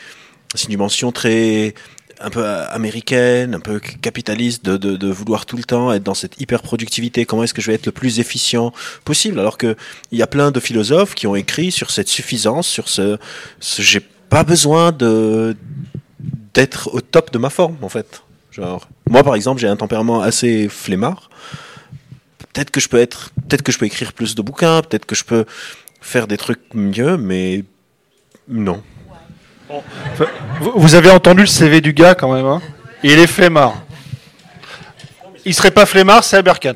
c'est une dimension très un peu américaine, un peu capitaliste, de, de, vouloir tout le temps être dans cette hyper productivité. Comment est-ce que je vais être le plus efficient possible? Alors que il y a plein de philosophes qui ont écrit sur cette suffisance, sur ce, ce j'ai pas besoin de d'être au top de ma forme en fait. Genre, moi par exemple, j'ai un tempérament assez flemmard. Peut-être que je peux être, peut-être que je peux écrire plus de bouquins, peut-être que je peux faire des trucs mieux, mais non. Bon. Vous avez entendu le CV du gars quand même, hein Il est flemmard. Il serait pas flemmard, c'est Aberkan.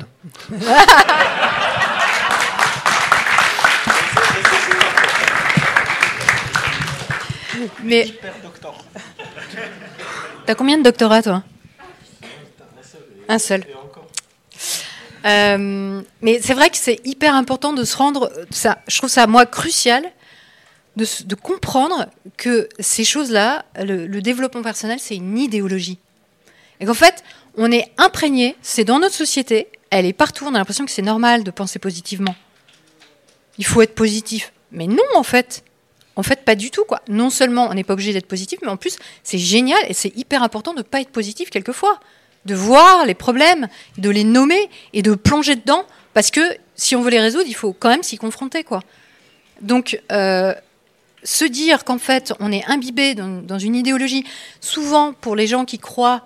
Mais. T'as combien de doctorats, toi? Un seul. Euh, mais c'est vrai que c'est hyper important de se rendre. Ça, je trouve ça, moi, crucial de, comprendre que ces choses-là, le, le, développement personnel, c'est une idéologie. Et qu'en fait, on est imprégné, c'est dans notre société, elle est partout, on a l'impression que c'est normal de penser positivement. Il faut être positif. Mais non, en fait. En fait, pas du tout. Quoi. Non seulement on n'est pas obligé d'être positif, mais en plus, c'est génial et c'est hyper important de ne pas être positif quelquefois. De voir les problèmes, de les nommer et de plonger dedans, parce que si on veut les résoudre, il faut quand même s'y confronter. Quoi. Donc, euh, se dire qu'en fait, on est imbibé dans, une idéologie, souvent pour les gens qui croient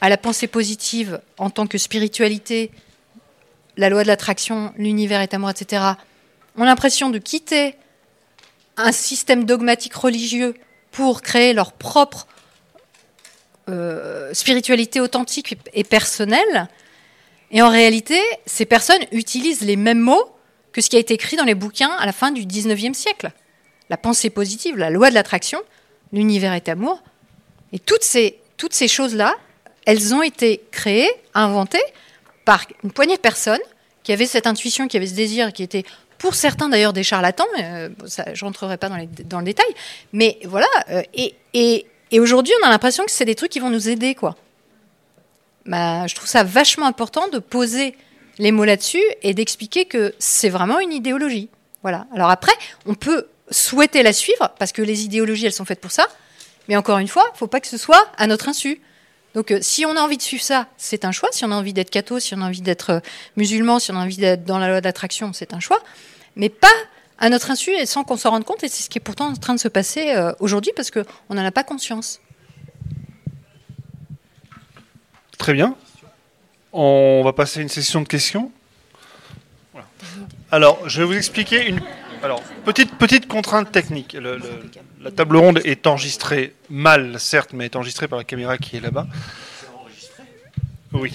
à la pensée positive en tant que spiritualité, la loi de l'attraction, l'univers est amour, etc., ont l'impression de quitter un système dogmatique religieux pour créer leur propre euh, spiritualité authentique et personnelle. Et en réalité, ces personnes utilisent les mêmes mots que ce qui a été écrit dans les bouquins à la fin du 19e siècle. La pensée positive, la loi de l'attraction, l'univers est amour. Et toutes ces, toutes ces choses-là, elles ont été créées, inventées par une poignée de personnes qui avaient cette intuition, qui avaient ce désir, qui étaient pour certains d'ailleurs des charlatans, euh, ça, je rentrerai pas dans, dans, le détail, mais voilà, euh, et, et, et aujourd'hui on a l'impression que c'est des trucs qui vont nous aider, quoi. Bah, je trouve ça vachement important de poser les mots là-dessus et d'expliquer que c'est vraiment une idéologie. Voilà. Alors après, on peut souhaiter la suivre parce que les idéologies elles sont faites pour ça, mais encore une fois, il faut pas que ce soit à notre insu. Donc euh, si on a envie de suivre ça, c'est un choix. Si on a envie d'être catho, si on a envie d'être euh, musulman, si on a envie d'être dans la loi d'attraction, c'est un choix. Mais pas à notre insu et sans qu'on s'en rende compte. Et c'est ce qui est pourtant en train de se passer euh, aujourd'hui parce qu'on n'en a pas conscience. Très bien. On va passer à une session de questions. Alors, je vais vous expliquer une alors, petite, contrainte technique. La table ronde est enregistrée mal, certes, mais est enregistrée par la caméra qui est là-bas. Oui.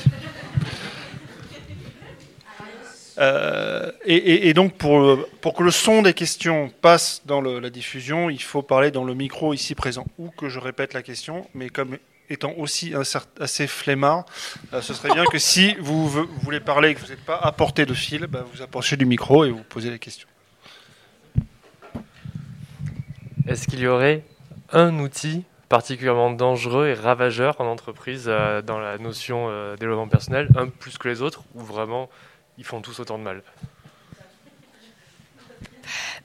Euh, et, et, donc, pour, que le son des questions passe dans la diffusion, il faut parler dans le micro ici présent. Ou que je répète la question, mais comme étant aussi assez flemmard, euh, ce serait bien que si vous, voulez parler et que vous n'êtes pas à portée de fil, bah, vous approchez du micro et vous posez les questions. Est-ce qu'il y aurait un outil particulièrement dangereux et ravageur en entreprise euh, dans la notion euh, développement personnel, un plus que les autres, ou vraiment ils font tous autant de mal?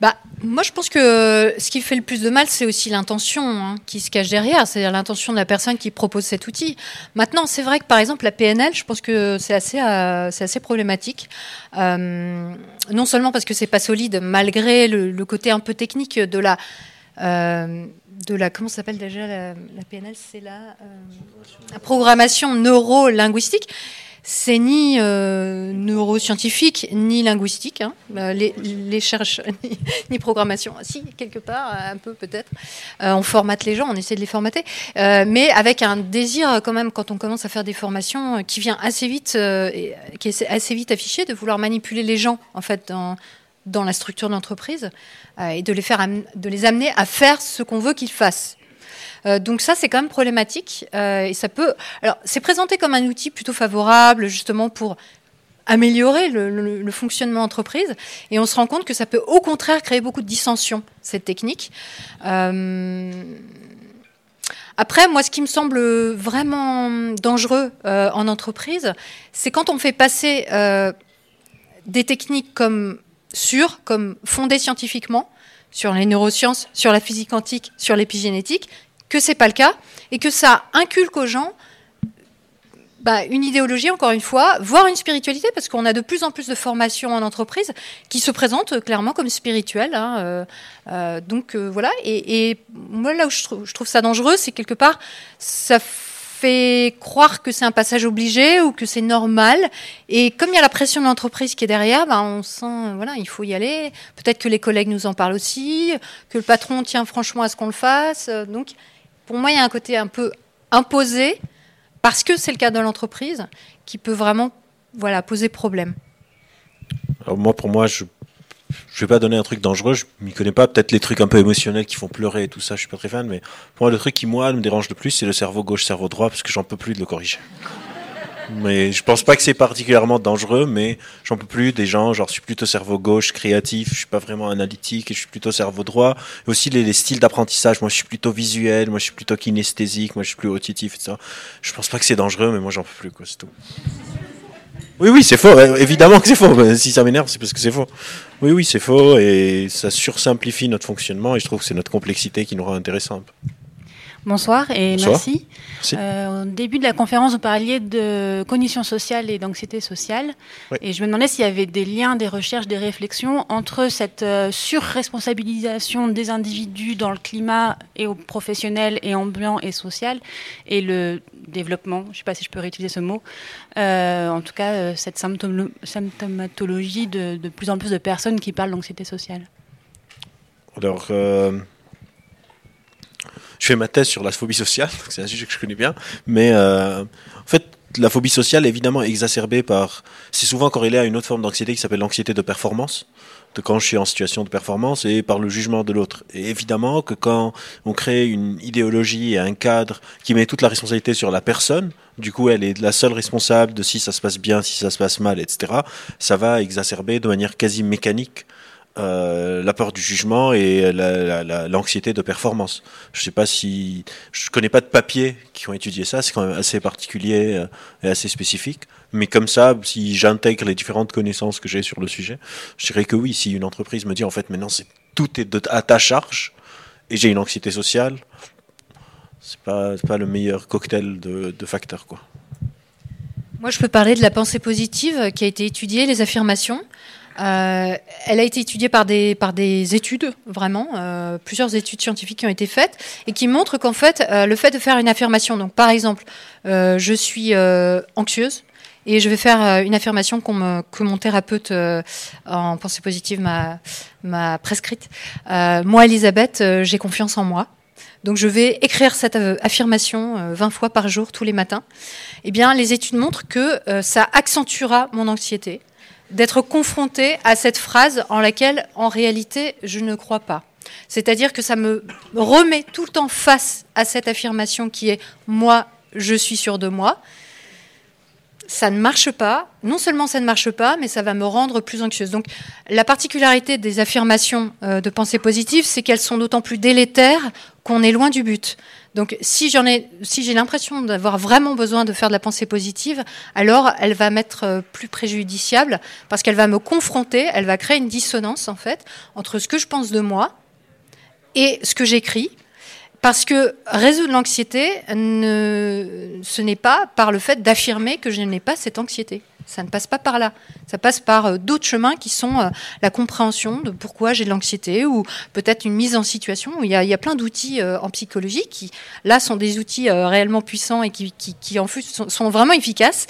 Bah, moi, je pense que ce qui fait le plus de mal, c'est aussi l'intention hein, qui se cache derrière, c'est-à-dire l'intention de la personne qui propose cet outil. Maintenant, c'est vrai que par exemple, la PNL, je pense que c'est assez, euh, c'est assez problématique. Euh, non seulement parce que c'est pas solide, malgré le, le, côté un peu technique de la. Euh, de la comment s'appelle déjà la, la PNL c'est la, la programmation neuro-linguistique c'est ni euh, neuroscientifique ni linguistique, hein. les, les cherches ni, ni, programmation. Si quelque part, un peu peut-être. Euh, on formate les gens, on essaie de les formater, euh, mais avec un désir quand même quand on commence à faire des formations qui vient assez vite, qui est assez vite affiché, de vouloir manipuler les gens en fait dans, dans la structure d'entreprise et de les faire, de les amener à faire ce qu'on veut qu'ils fassent. Euh, donc ça, c'est quand même problématique. Euh, et ça peut. Alors, c'est présenté comme un outil plutôt favorable, justement pour améliorer le, le, le, fonctionnement d'entreprise. Et on se rend compte que ça peut au contraire créer beaucoup de dissensions, cette technique. Euh, Après, moi, ce qui me semble vraiment dangereux euh, en entreprise, c'est quand on fait passer euh, des techniques comme sûres, comme fondées scientifiquement, sur les neurosciences, sur la physique quantique, sur l'épigénétique, que c'est pas le cas, et que ça inculque aux gens bah, une idéologie, encore une fois, voire une spiritualité, parce qu'on a de plus en plus de formations en entreprise qui se présentent clairement comme spirituelles. Hein, euh, euh, donc euh, voilà, et, et, moi là où je trouve, je trouve ça dangereux, c'est quelque part, ça fait croire que c'est un passage obligé ou que c'est normal. Et comme il y a la pression de l'entreprise qui est derrière, bah, on sent, voilà, il faut y aller. Peut-être que les collègues nous en parlent aussi, que le patron tient franchement à ce qu'on le fasse. Donc, pour moi, il y a un côté un peu imposé parce que c'est le cas de l'entreprise, qui peut vraiment voilà, poser problème. Moi, pour moi, je je vais pas donner un truc dangereux, je m'y connais pas. Peut-être les trucs un peu émotionnels qui font pleurer et tout ça, je suis pas très fan. Mais pour moi, le truc qui moi me dérange le plus, c'est le cerveau gauche, cerveau droit, parce que j'en peux plus de le corriger. Mais je pense pas que c'est particulièrement dangereux, mais j'en peux plus des gens, genre je suis plutôt cerveau gauche, créatif, je suis pas vraiment analytique, je suis plutôt cerveau droit. Et aussi les, les styles d'apprentissage, moi je suis plutôt visuel, moi je suis plutôt kinesthésique, moi je suis plus auditif, etc. Je pense pas que c'est dangereux, mais moi j'en peux plus, quoi, c'est tout. Oui, oui, c'est faux, évidemment que c'est faux. Si ça m'énerve, c'est parce que c'est faux. Oui, oui, c'est faux, et ça sursimplifie notre fonctionnement, et je trouve que c'est notre complexité qui nous rend intéressant un peu. Bonsoir et Bonsoir. merci. merci. Euh, au début de la conférence, vous parliez de cognition sociale et d'anxiété sociale. Oui. Et je me demandais s'il y avait des liens, des recherches, des réflexions entre cette euh, surresponsabilisation des individus dans le climat et au professionnel et ambiant et social et le développement, je ne sais pas si je peux réutiliser ce mot, euh, en tout cas euh, cette symptomatologie de, de, plus en plus de personnes qui parlent d'anxiété sociale. Alors, je fais ma thèse sur la phobie sociale, c'est un sujet que je connais bien, mais euh, en fait, la phobie sociale est évidemment exacerbée par. C'est souvent corrélé à une autre forme d'anxiété qui s'appelle l'anxiété de performance, de quand je suis en situation de performance et par le jugement de l'autre. Et évidemment que quand on crée une idéologie et un cadre qui met toute la responsabilité sur la personne, du coup elle est la seule responsable de si ça se passe bien, si ça se passe mal, etc., ça va exacerber de manière quasi mécanique euh, la peur du jugement et l'anxiété la, la, de performance. Je sais pas si je connais pas de papiers qui ont étudié ça, c'est quand même assez particulier euh, et assez spécifique. Mais comme ça, si j'intègre les différentes connaissances que j'ai sur le sujet, je dirais que oui, si une entreprise me dit en fait maintenant c'est tout est à ta charge et j'ai une anxiété sociale, c'est pas pas le meilleur cocktail de, de facteurs quoi. Moi, je peux parler de la pensée positive qui a été étudiée, les affirmations. Euh, elle a été étudiée par des, par des études, vraiment, euh, plusieurs études scientifiques qui ont été faites, et qui montrent qu'en fait, euh, le fait de faire une affirmation, donc par exemple, euh, je suis euh, anxieuse, et je vais faire une affirmation me, que mon thérapeute en pensée positive m'a prescrite. moi, Elisabeth, j'ai confiance en moi. Donc je vais écrire cette affirmation 20 fois par jour, tous les matins. Eh bien, les études montrent que ça accentuera mon anxiété, d'être confronté à cette phrase en laquelle, en réalité, je ne crois pas. C'est-à-dire que ça me remet tout le temps face à cette affirmation qui est moi, je suis sûr de moi. Ça ne marche pas. Non seulement ça ne marche pas, mais ça va me rendre plus anxieuse. Donc, la particularité des affirmations euh, de pensée positive, c'est qu'elles sont d'autant plus délétères qu'on est loin du but. Donc si j'en ai, si j'ai l'impression d'avoir vraiment besoin de faire de la pensée positive, alors elle va m'être euh, plus préjudiciable parce qu'elle va me confronter, elle va créer une dissonance en fait entre ce que je pense de moi et ce que j'écris. Parce que résoudre l'anxiété, ce n'est pas par le fait d'affirmer que je n'ai pas cette anxiété. Ça ne passe pas par là. Ça passe par euh, d'autres chemins qui sont euh, la compréhension de pourquoi j'ai de l'anxiété ou peut-être une mise en situation. Il y a, plein d'outils euh, en psychologie qui, là, sont des outils réellement puissants et qui, en sont, vraiment efficaces.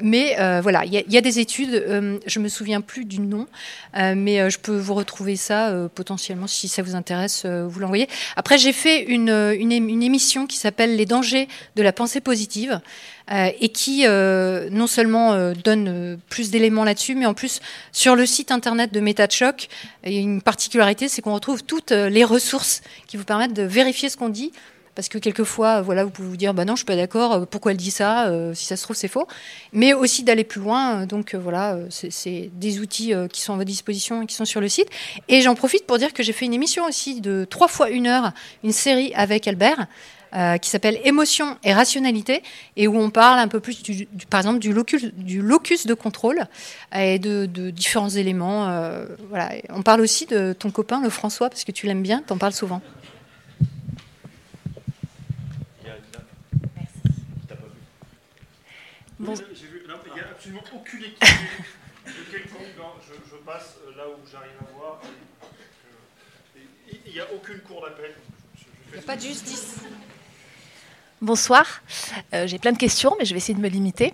mais voilà, il y, a, des études, je me souviens plus du nom, mais je peux vous retrouver ça potentiellement si ça vous intéresse, vous l'envoyez. Après, j'ai fait une émission qui s'appelle Les dangers de la pensée positive. Euh, et qui euh, non seulement euh, donne plus d'éléments là-dessus, mais en plus sur le site internet de MetaChoc, il y a une particularité, c'est qu'on retrouve toutes les ressources qui vous permettent de vérifier ce qu'on dit parce que quelquefois, voilà, vous pouvez vous dire, bah non, je suis pas d'accord, pourquoi elle dit ça, euh, si ça se trouve, c'est faux. Mais aussi d'aller plus loin, donc voilà, c'est des outils qui sont à votre disposition et qui sont sur le site. Et j'en profite pour dire que j'ai fait une émission aussi de trois fois une heure, une série avec Albert, euh, qui s'appelle Émotion et rationalité, et où on parle un peu plus, du, par exemple, du locus, du locus de contrôle et de, différents éléments. Euh, voilà. On parle aussi de ton copain, le François, parce que tu l'aimes bien, tu en parles souvent. Bon. J'ai vu, il n'y a absolument aucune équipe de quelconque. Je, je, passe là où j'arrive à voir. Il n'y a aucune cour d'appel. Il n'y a pas de justice. Bonsoir, euh, j'ai plein de questions, mais je vais essayer de me limiter.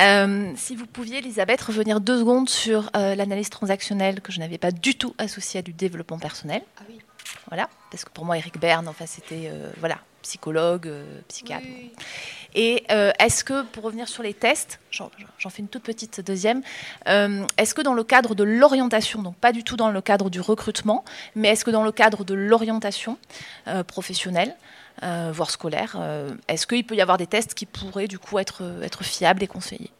Euh, si vous pouviez, Elisabeth, revenir deux secondes sur euh, l'analyse transactionnelle que je n'avais pas du tout associée à du développement personnel. Ah oui. Voilà, parce que pour moi, Eric Berne, enfin, c'était voilà, psychologue, psychiatre. Et est-ce que, pour revenir sur les tests, j'en fais une toute petite deuxième, est-ce que dans le cadre de l'orientation, donc pas du tout dans le cadre du recrutement, mais est-ce que dans le cadre de l'orientation professionnelle, voire scolaire. Euh, est-ce qu'il peut y avoir des tests qui pourraient du coup être, être fiables et conseillés?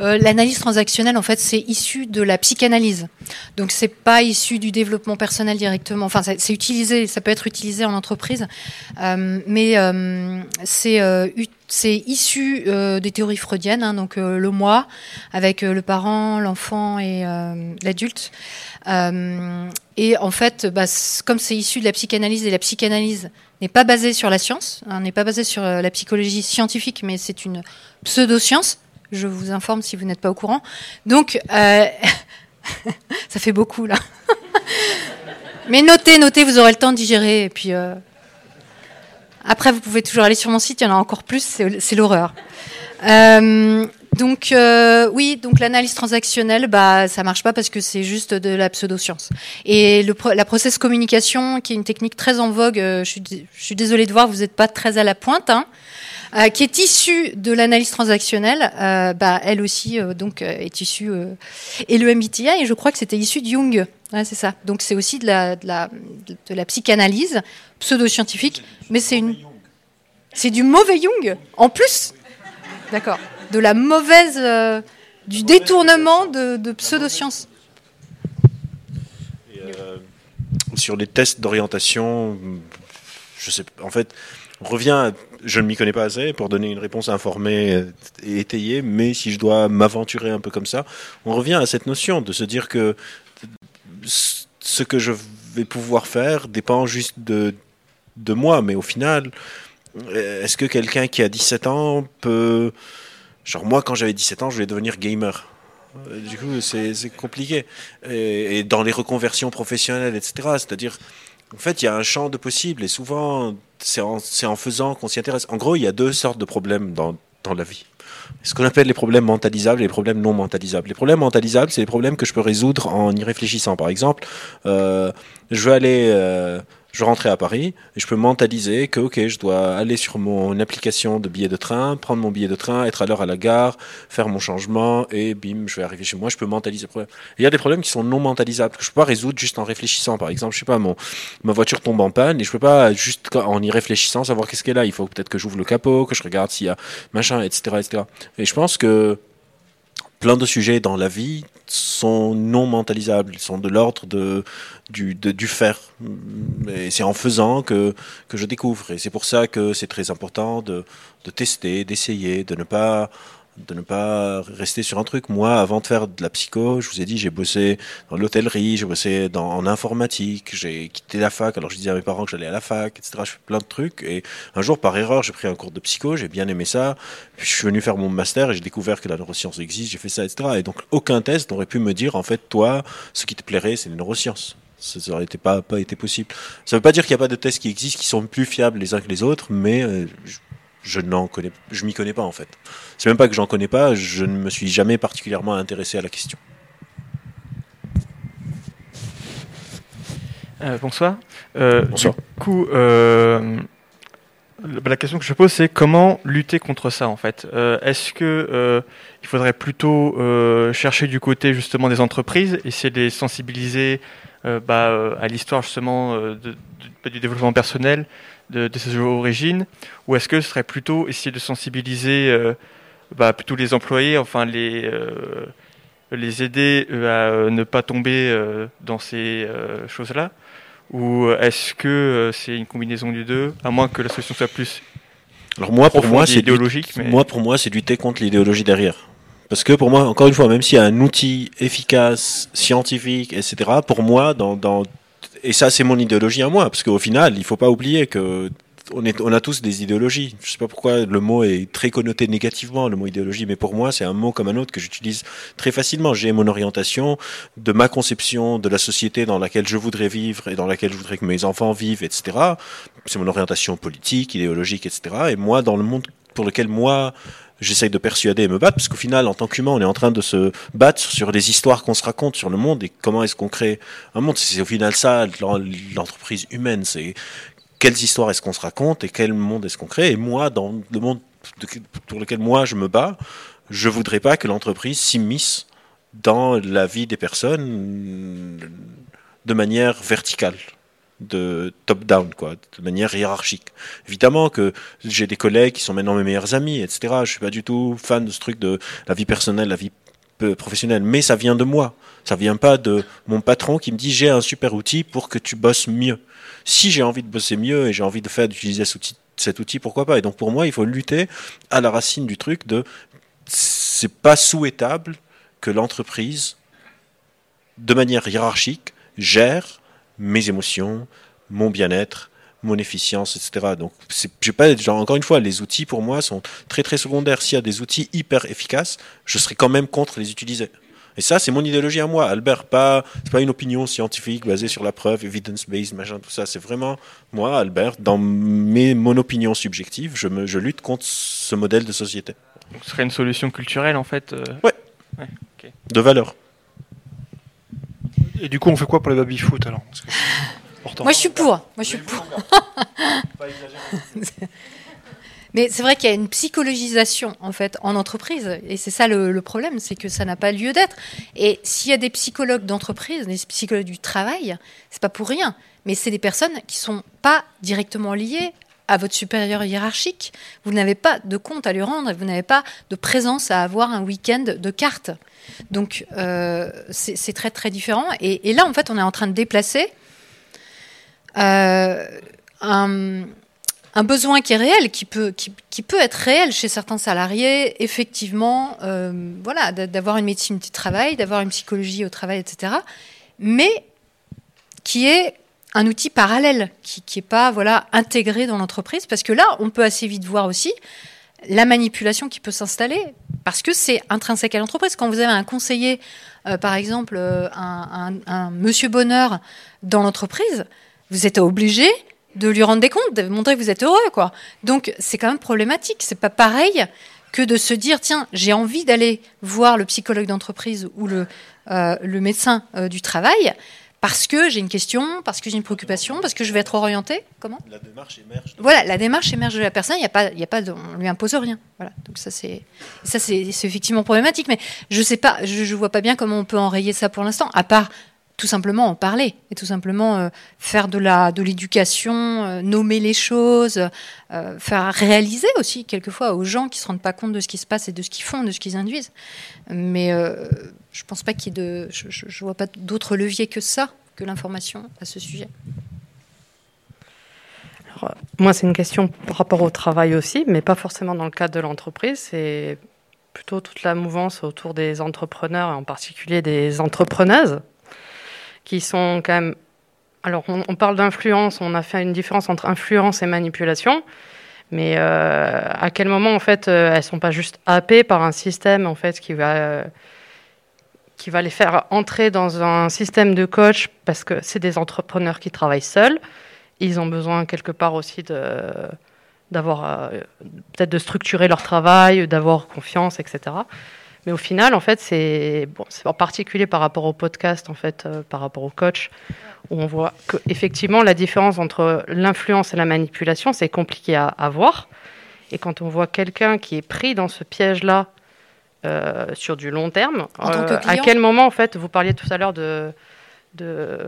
Euh, L'analyse transactionnelle, en fait, c'est issu de la psychanalyse. Donc, c'est pas issu du développement personnel directement. Enfin, c'est utilisé, ça peut être utilisé en entreprise, mais c'est c'est issu des théories freudiennes, hein, donc le moi, avec le parent, l'enfant et l'adulte. Euh, et en fait, bah, comme c'est issu de la psychanalyse et la psychanalyse n'est pas basée sur la science, hein, n'est pas basée sur euh, la psychologie scientifique, mais c'est une pseudo-science. Je vous informe si vous n'êtes pas au courant. Donc, euh, ça fait beaucoup là. mais notez, notez, vous aurez le temps de digérer. Et puis après, vous pouvez toujours aller sur mon site. Il y en a encore plus. C'est l'horreur. Euh, donc euh, oui, donc l'analyse transactionnelle, bah ça marche pas parce que c'est juste de la pseudoscience. Et le, la process communication, qui est une technique très en vogue, euh, je, suis, je, désolée de voir, vous n'êtes pas très à la pointe, hein, euh, qui est issue de l'analyse transactionnelle, euh, bah elle aussi euh, donc est issue et le MBTI, et je crois que c'était issu de Jung. Ouais, c'est ça. Donc c'est aussi de la, de la, de la psychanalyse pseudo-scientifique, mais c'est une, c'est du mauvais Jung en plus. D'accord de la mauvaise, du détournement de, de pseudosciences. Sur les tests d'orientation, je sais, en fait, on revient, je ne m'y connais pas assez pour donner une réponse informée et étayée, mais si je dois m'aventurer un peu comme ça, on revient à cette notion de se dire que ce que je vais pouvoir faire dépend juste de, de moi, mais au final, est-ce que quelqu'un qui a 17 ans peut Genre moi, quand j'avais 17 ans, je voulais devenir gamer. Du coup, c'est compliqué. Et, dans les reconversions professionnelles, etc., c'est-à-dire, en fait, il y a un champ de possibles. Et souvent, c'est en, faisant qu'on s'y intéresse. En gros, il y a deux sortes de problèmes dans, dans la vie. Ce qu'on appelle les problèmes mentalisables et les problèmes non mentalisables. Les problèmes mentalisables, c'est les problèmes que je peux résoudre en y réfléchissant. Par exemple, euh, je veux aller... Euh, je rentrais à Paris et je peux mentaliser que ok je dois aller sur mon application de billet de train, prendre mon billet de train, être à l'heure à la gare, faire mon changement et bim je vais arriver chez moi. Je peux mentaliser le problème. Il y a des problèmes qui sont non mentalisables que je peux pas résoudre juste en réfléchissant. Par exemple, je sais pas mon ma voiture tombe en panne et je peux pas juste en y réfléchissant savoir qu'est-ce qu'elle a. Il faut peut-être que j'ouvre le capot, que je regarde s'il y a machin, etc., etc. Et je pense que plein de sujets dans la vie sont non mentalisables, ils sont de l'ordre de, du, du faire. Et c'est en faisant que, je découvre. Et c'est pour ça que c'est très important de tester, d'essayer, de ne pas de ne pas rester sur un truc. Moi, avant de faire de la psycho, je vous ai dit, j'ai bossé dans l'hôtellerie, j'ai bossé dans, en informatique, j'ai quitté la fac, alors je disais à mes parents que j'allais à la fac, etc. Je fais plein de trucs. Et un jour, par erreur, j'ai pris un cours de psycho, j'ai bien aimé ça. Puis je suis venu faire mon master et j'ai découvert que la neuroscience existe, j'ai fait ça, etc. Et donc, aucun test n'aurait pu me dire, en fait, toi, ce qui te plairait, c'est les neurosciences. Ça n'aurait pas, pas été possible. Ça ne veut pas dire qu'il n'y a pas de tests qui existent, qui sont plus fiables les uns que les autres, mais euh, n'en connais, je m'y connais pas en fait. C'est même pas que j'en connais pas, je ne me suis jamais particulièrement intéressé à la question. Euh, bonsoir. Euh, bonsoir. Du coup, euh, la question que je pose, c'est comment lutter contre ça en fait? Est-ce que il faudrait plutôt chercher du côté justement des entreprises, essayer de les sensibiliser bah, à l'histoire justement du développement personnel, de, de ses origines, ou est-ce que ce serait plutôt essayer de sensibiliser euh, bah, plutôt les employés, enfin les, euh, les aider euh, à ne pas tomber dans ces choses-là, Ou est-ce que c'est une combinaison du deux, à moins que la solution soit plus alors moi, pour moi, c'est idéologique. Moi, pour moi, c'est lutter contre l'idéologie derrière. Parce que pour moi, encore une fois, même s'il y a un outil efficace, scientifique, etc., pour moi, dans, dans et ça, c'est mon idéologie à moi, parce qu'au final, il faut pas oublier que on, est, on a tous des idéologies. Je sais pas pourquoi le mot est très connoté négativement, le mot idéologie, mais pour moi, c'est un mot comme un autre que j'utilise très facilement. J'ai mon orientation de ma conception de la société dans laquelle je voudrais vivre et dans laquelle je voudrais que mes enfants vivent, etc. C'est mon orientation politique, idéologique, etc. Et moi, dans le monde pour lequel moi, j'essaye de persuader et me battre, parce qu'au final, en tant qu'humain, on est en train de se battre sur les histoires qu'on se raconte sur le monde et comment est-ce qu'on crée un monde. C'est au final ça, l'entreprise humaine. C'est quelles histoires est-ce qu'on se raconte et quel monde est-ce qu'on crée. Et moi, dans le monde pour lequel moi je me bats, je voudrais pas que l'entreprise s'immisce dans la vie des personnes de manière verticale de top-down, quoi, de manière hiérarchique. Évidemment que j'ai des collègues qui sont maintenant mes meilleurs amis, etc. Je suis pas du tout fan de ce truc de la vie personnelle, la vie professionnelle, mais ça vient de moi. Ça vient pas de mon patron qui me dit j'ai un super outil pour que tu bosses mieux si j'ai envie de bosser mieux et j'ai envie de faire d'utiliser cet outil, pourquoi pas? Et donc pour moi, il faut lutter à la racine du truc de c'est pas souhaitable que l'entreprise, de manière hiérarchique, gère mes émotions, mon bien-être, mon efficience, etc. Donc, je pas, genre, encore une fois, les outils pour moi sont très très secondaires. S'il y a des outils hyper efficaces, je serai quand même contre les utiliser. Et ça, c'est mon idéologie à moi. Albert, pas, c'est pas une opinion scientifique basée sur la preuve, evidence-based, machin, tout ça. C'est vraiment moi, Albert, dans mes, mon opinion subjective, je, me, je lutte contre ce modèle de société. Donc, ce serait une solution culturelle, en fait euh Ouais. ouais De valeur. Et du coup, on fait quoi pour les baby-foot alors Moi, je suis pour. Moi, je suis pour. Mais c'est vrai qu'il y a une psychologisation en fait en entreprise, et c'est ça le, problème, c'est que ça n'a pas lieu d'être. Et s'il y a des psychologues d'entreprise, des psychologues du travail, c'est pas pour rien. Mais c'est des personnes qui sont pas directement liées à votre supérieur hiérarchique. Vous n'avez pas de compte à lui rendre vous n'avez pas de présence à avoir un week-end de cartes. Donc euh, c'est très très différent. Et, là, en fait, on est en train de déplacer euh, un, un besoin qui est réel, qui peut, qui, peut être réel chez certains salariés, effectivement, euh, voilà, d'avoir une médecine du travail, d'avoir une psychologie au travail, etc. Mais qui est un outil parallèle, qui n'est pas voilà intégré dans l'entreprise, parce que là, on peut assez vite voir aussi la manipulation qui peut s'installer, parce que c'est intrinsèque à l'entreprise. Quand vous avez un conseiller, euh, par exemple, euh, un, monsieur bonheur dans l'entreprise, vous êtes obligé de lui rendre des comptes, de montrer que vous êtes heureux, quoi. Donc c'est quand même problématique. C'est pas pareil que de se dire tiens j'ai envie d'aller voir le psychologue d'entreprise ou le, euh, le médecin du travail parce que j'ai une question, parce que j'ai une préoccupation, parce que je vais être orienté. Comment La démarche émerge. Voilà, la démarche émerge de la personne. Il y a pas, il y a pas, on lui impose rien. Voilà. Donc ça c'est, ça c'est, effectivement problématique. Mais je sais pas, je, je vois pas bien comment on peut enrayer ça pour l'instant, à part tout simplement en parler et tout simplement euh, faire de la de l'éducation, euh, nommer les choses, euh, faire réaliser aussi quelquefois aux gens qui se rendent pas compte de ce qui se passe et de ce qu'ils font, de ce qu'ils induisent. Mais je pense pas qu'il y ait je, vois pas d'autres leviers que ça, que l'information à ce sujet. Alors, moi, c'est une question par rapport au travail aussi, mais pas forcément dans le cadre de l'entreprise. C'est plutôt toute la mouvance autour des entrepreneurs, et en particulier des entrepreneuses qui sont quand même. Alors, on, parle d'influence, on a fait une différence entre influence et manipulation, mais euh, à quel moment, en fait, euh, elles sont pas juste happées par un système, en fait, qui va, euh, qui va les faire entrer dans un système de coach parce que c'est des entrepreneurs qui travaillent seuls. Ils ont besoin quelque part aussi de d'avoir peut-être de structurer leur travail, d'avoir confiance, etc. Mais au final, en fait, c'est bon, en particulier par rapport au podcast, en fait, euh, par rapport au coach, où on voit qu'effectivement, la différence entre l'influence et la manipulation, c'est compliqué à, voir. Et quand on voit quelqu'un qui est pris dans ce piège-là euh, sur du long terme, euh, à quel moment, en fait, vous parliez tout à l'heure de, de,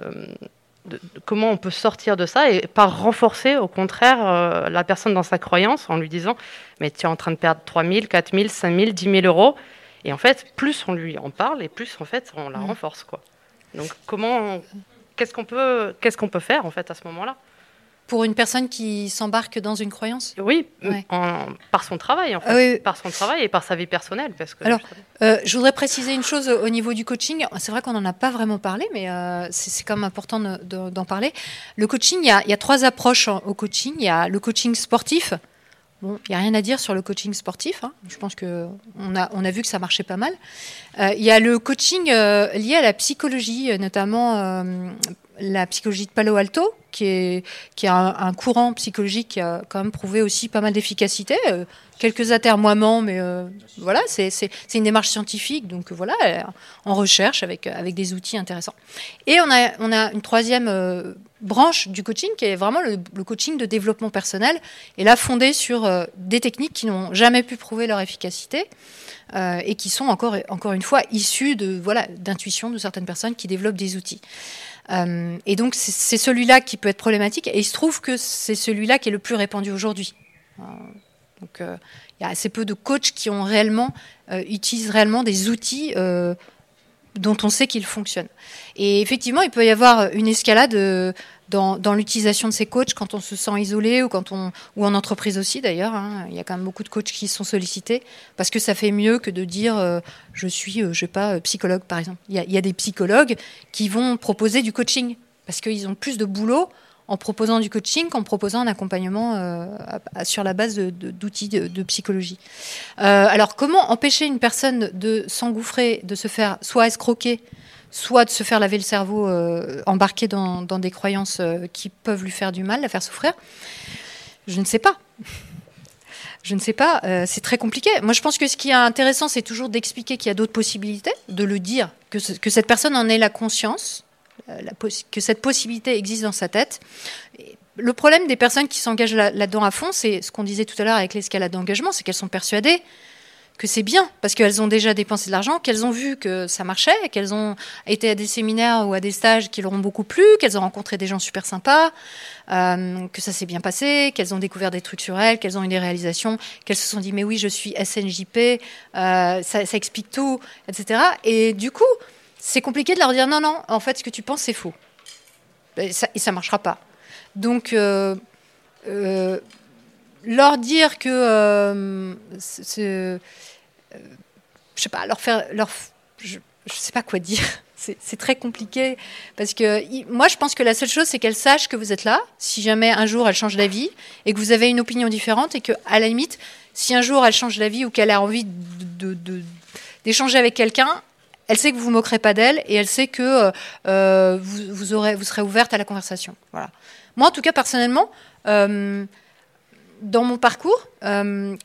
comment on peut sortir de ça et pas renforcer au contraire la personne dans sa croyance en lui disant mais tu es en train de perdre 3 000, 4 000, 5 000, 10 000 euros et en fait, plus on lui en parle et plus en fait on la mm. renforce quoi. Donc comment qu'est-ce qu'on peut, qu'est-ce qu'on peut faire en fait à ce moment-là? Pour une personne qui s'embarque dans une croyance Oui, par son travail, en fait. oui. Par son travail et par sa vie personnelle. Parce que, Alors, euh, je voudrais préciser une chose au niveau du coaching. C'est vrai qu'on n'en a pas vraiment parlé, mais euh, c'est quand même important d'en parler. Le coaching, il y, a, il y, a, trois approches au coaching. Il y a le coaching sportif. Bon, il n'y a rien à dire sur le coaching sportif. Hein. Je pense qu'on a, on a vu que ça marchait pas mal. Euh, il y a le coaching lié à la psychologie, notamment la psychologie de Palo Alto, qui est, qui a un, courant psychologique qui a quand même prouvé aussi pas mal d'efficacité. Euh, quelques atermoiements, mais euh, voilà, c'est une démarche scientifique, donc voilà, en recherche avec, avec des outils intéressants. Et on a, on a une troisième euh, branche du coaching qui est vraiment le, coaching de développement personnel, et là fondé sur des techniques qui n'ont jamais pu prouver leur efficacité. et qui sont encore, encore une fois issues de voilà d'intuition de certaines personnes qui développent des outils. Euh, et donc c'est celui-là qui peut être problématique, et il se trouve que c'est celui-là qui est le plus répandu aujourd'hui. Euh, donc euh, il y a assez peu de coachs qui ont réellement utilisent réellement des outils dont on sait qu'ils fonctionnent. Et effectivement, il peut y avoir une escalade dans, l'utilisation de ces coachs quand on se sent isolé ou, quand on, ou en entreprise aussi d'ailleurs. Hein. Il y a quand même beaucoup de coachs qui sont sollicités parce que ça fait mieux que de dire euh, je suis, euh, je sais pas, euh, psychologue par exemple. Il y, a, des psychologues qui vont proposer du coaching parce qu'ils ont plus de boulot en proposant du coaching qu'en proposant un accompagnement sur la base d'outils de, de, psychologie. alors comment empêcher une personne de s'engouffrer, de se faire soit escroquer, soit de se faire laver le cerveau, euh, embarqué dans, des croyances euh, qui peuvent lui faire du mal, la faire souffrir Je ne sais pas. Je ne sais pas, euh, c'est très compliqué. Moi, je pense que ce qui est intéressant, c'est toujours d'expliquer qu'il y a d'autres possibilités, de le dire, que, cette personne en ait la conscience, que cette possibilité existe dans sa tête. le problème des personnes qui s'engagent là-dedans à fond, c'est ce qu'on disait tout à l'heure avec l'escalade d'engagement, c'est qu'elles sont persuadées que c'est bien parce qu'elles ont déjà dépensé de l'argent, qu'elles ont vu que ça marchait, qu'elles ont été à des séminaires ou à des stages qui leur ont beaucoup plu, qu'elles ont rencontré des gens super sympas, euh, que ça s'est bien passé, qu'elles ont découvert des trucs sur elles, qu'elles ont eu des réalisations, qu'elles se sont dit mais oui je suis SNJP, euh, ça, explique tout, etc. Et du coup c'est compliqué de leur dire non non en fait ce que tu penses c'est faux et ça, et ça marchera pas. Donc euh, leur dire que euh, euh, je sais pas leur faire leur je, je sais pas quoi dire c'est très compliqué parce que moi je pense que la seule chose c'est qu'elle sache que vous êtes là si jamais un jour elle change d'avis et que vous avez une opinion différente et que à la limite si un jour elle change d'avis ou qu'elle a envie d'échanger de, avec quelqu'un elle sait que vous vous moquerez pas d'elle et elle sait que euh, vous, vous, aurez, vous serez ouverte à la conversation. Voilà. Moi, en tout cas, personnellement, dans mon parcours, euh,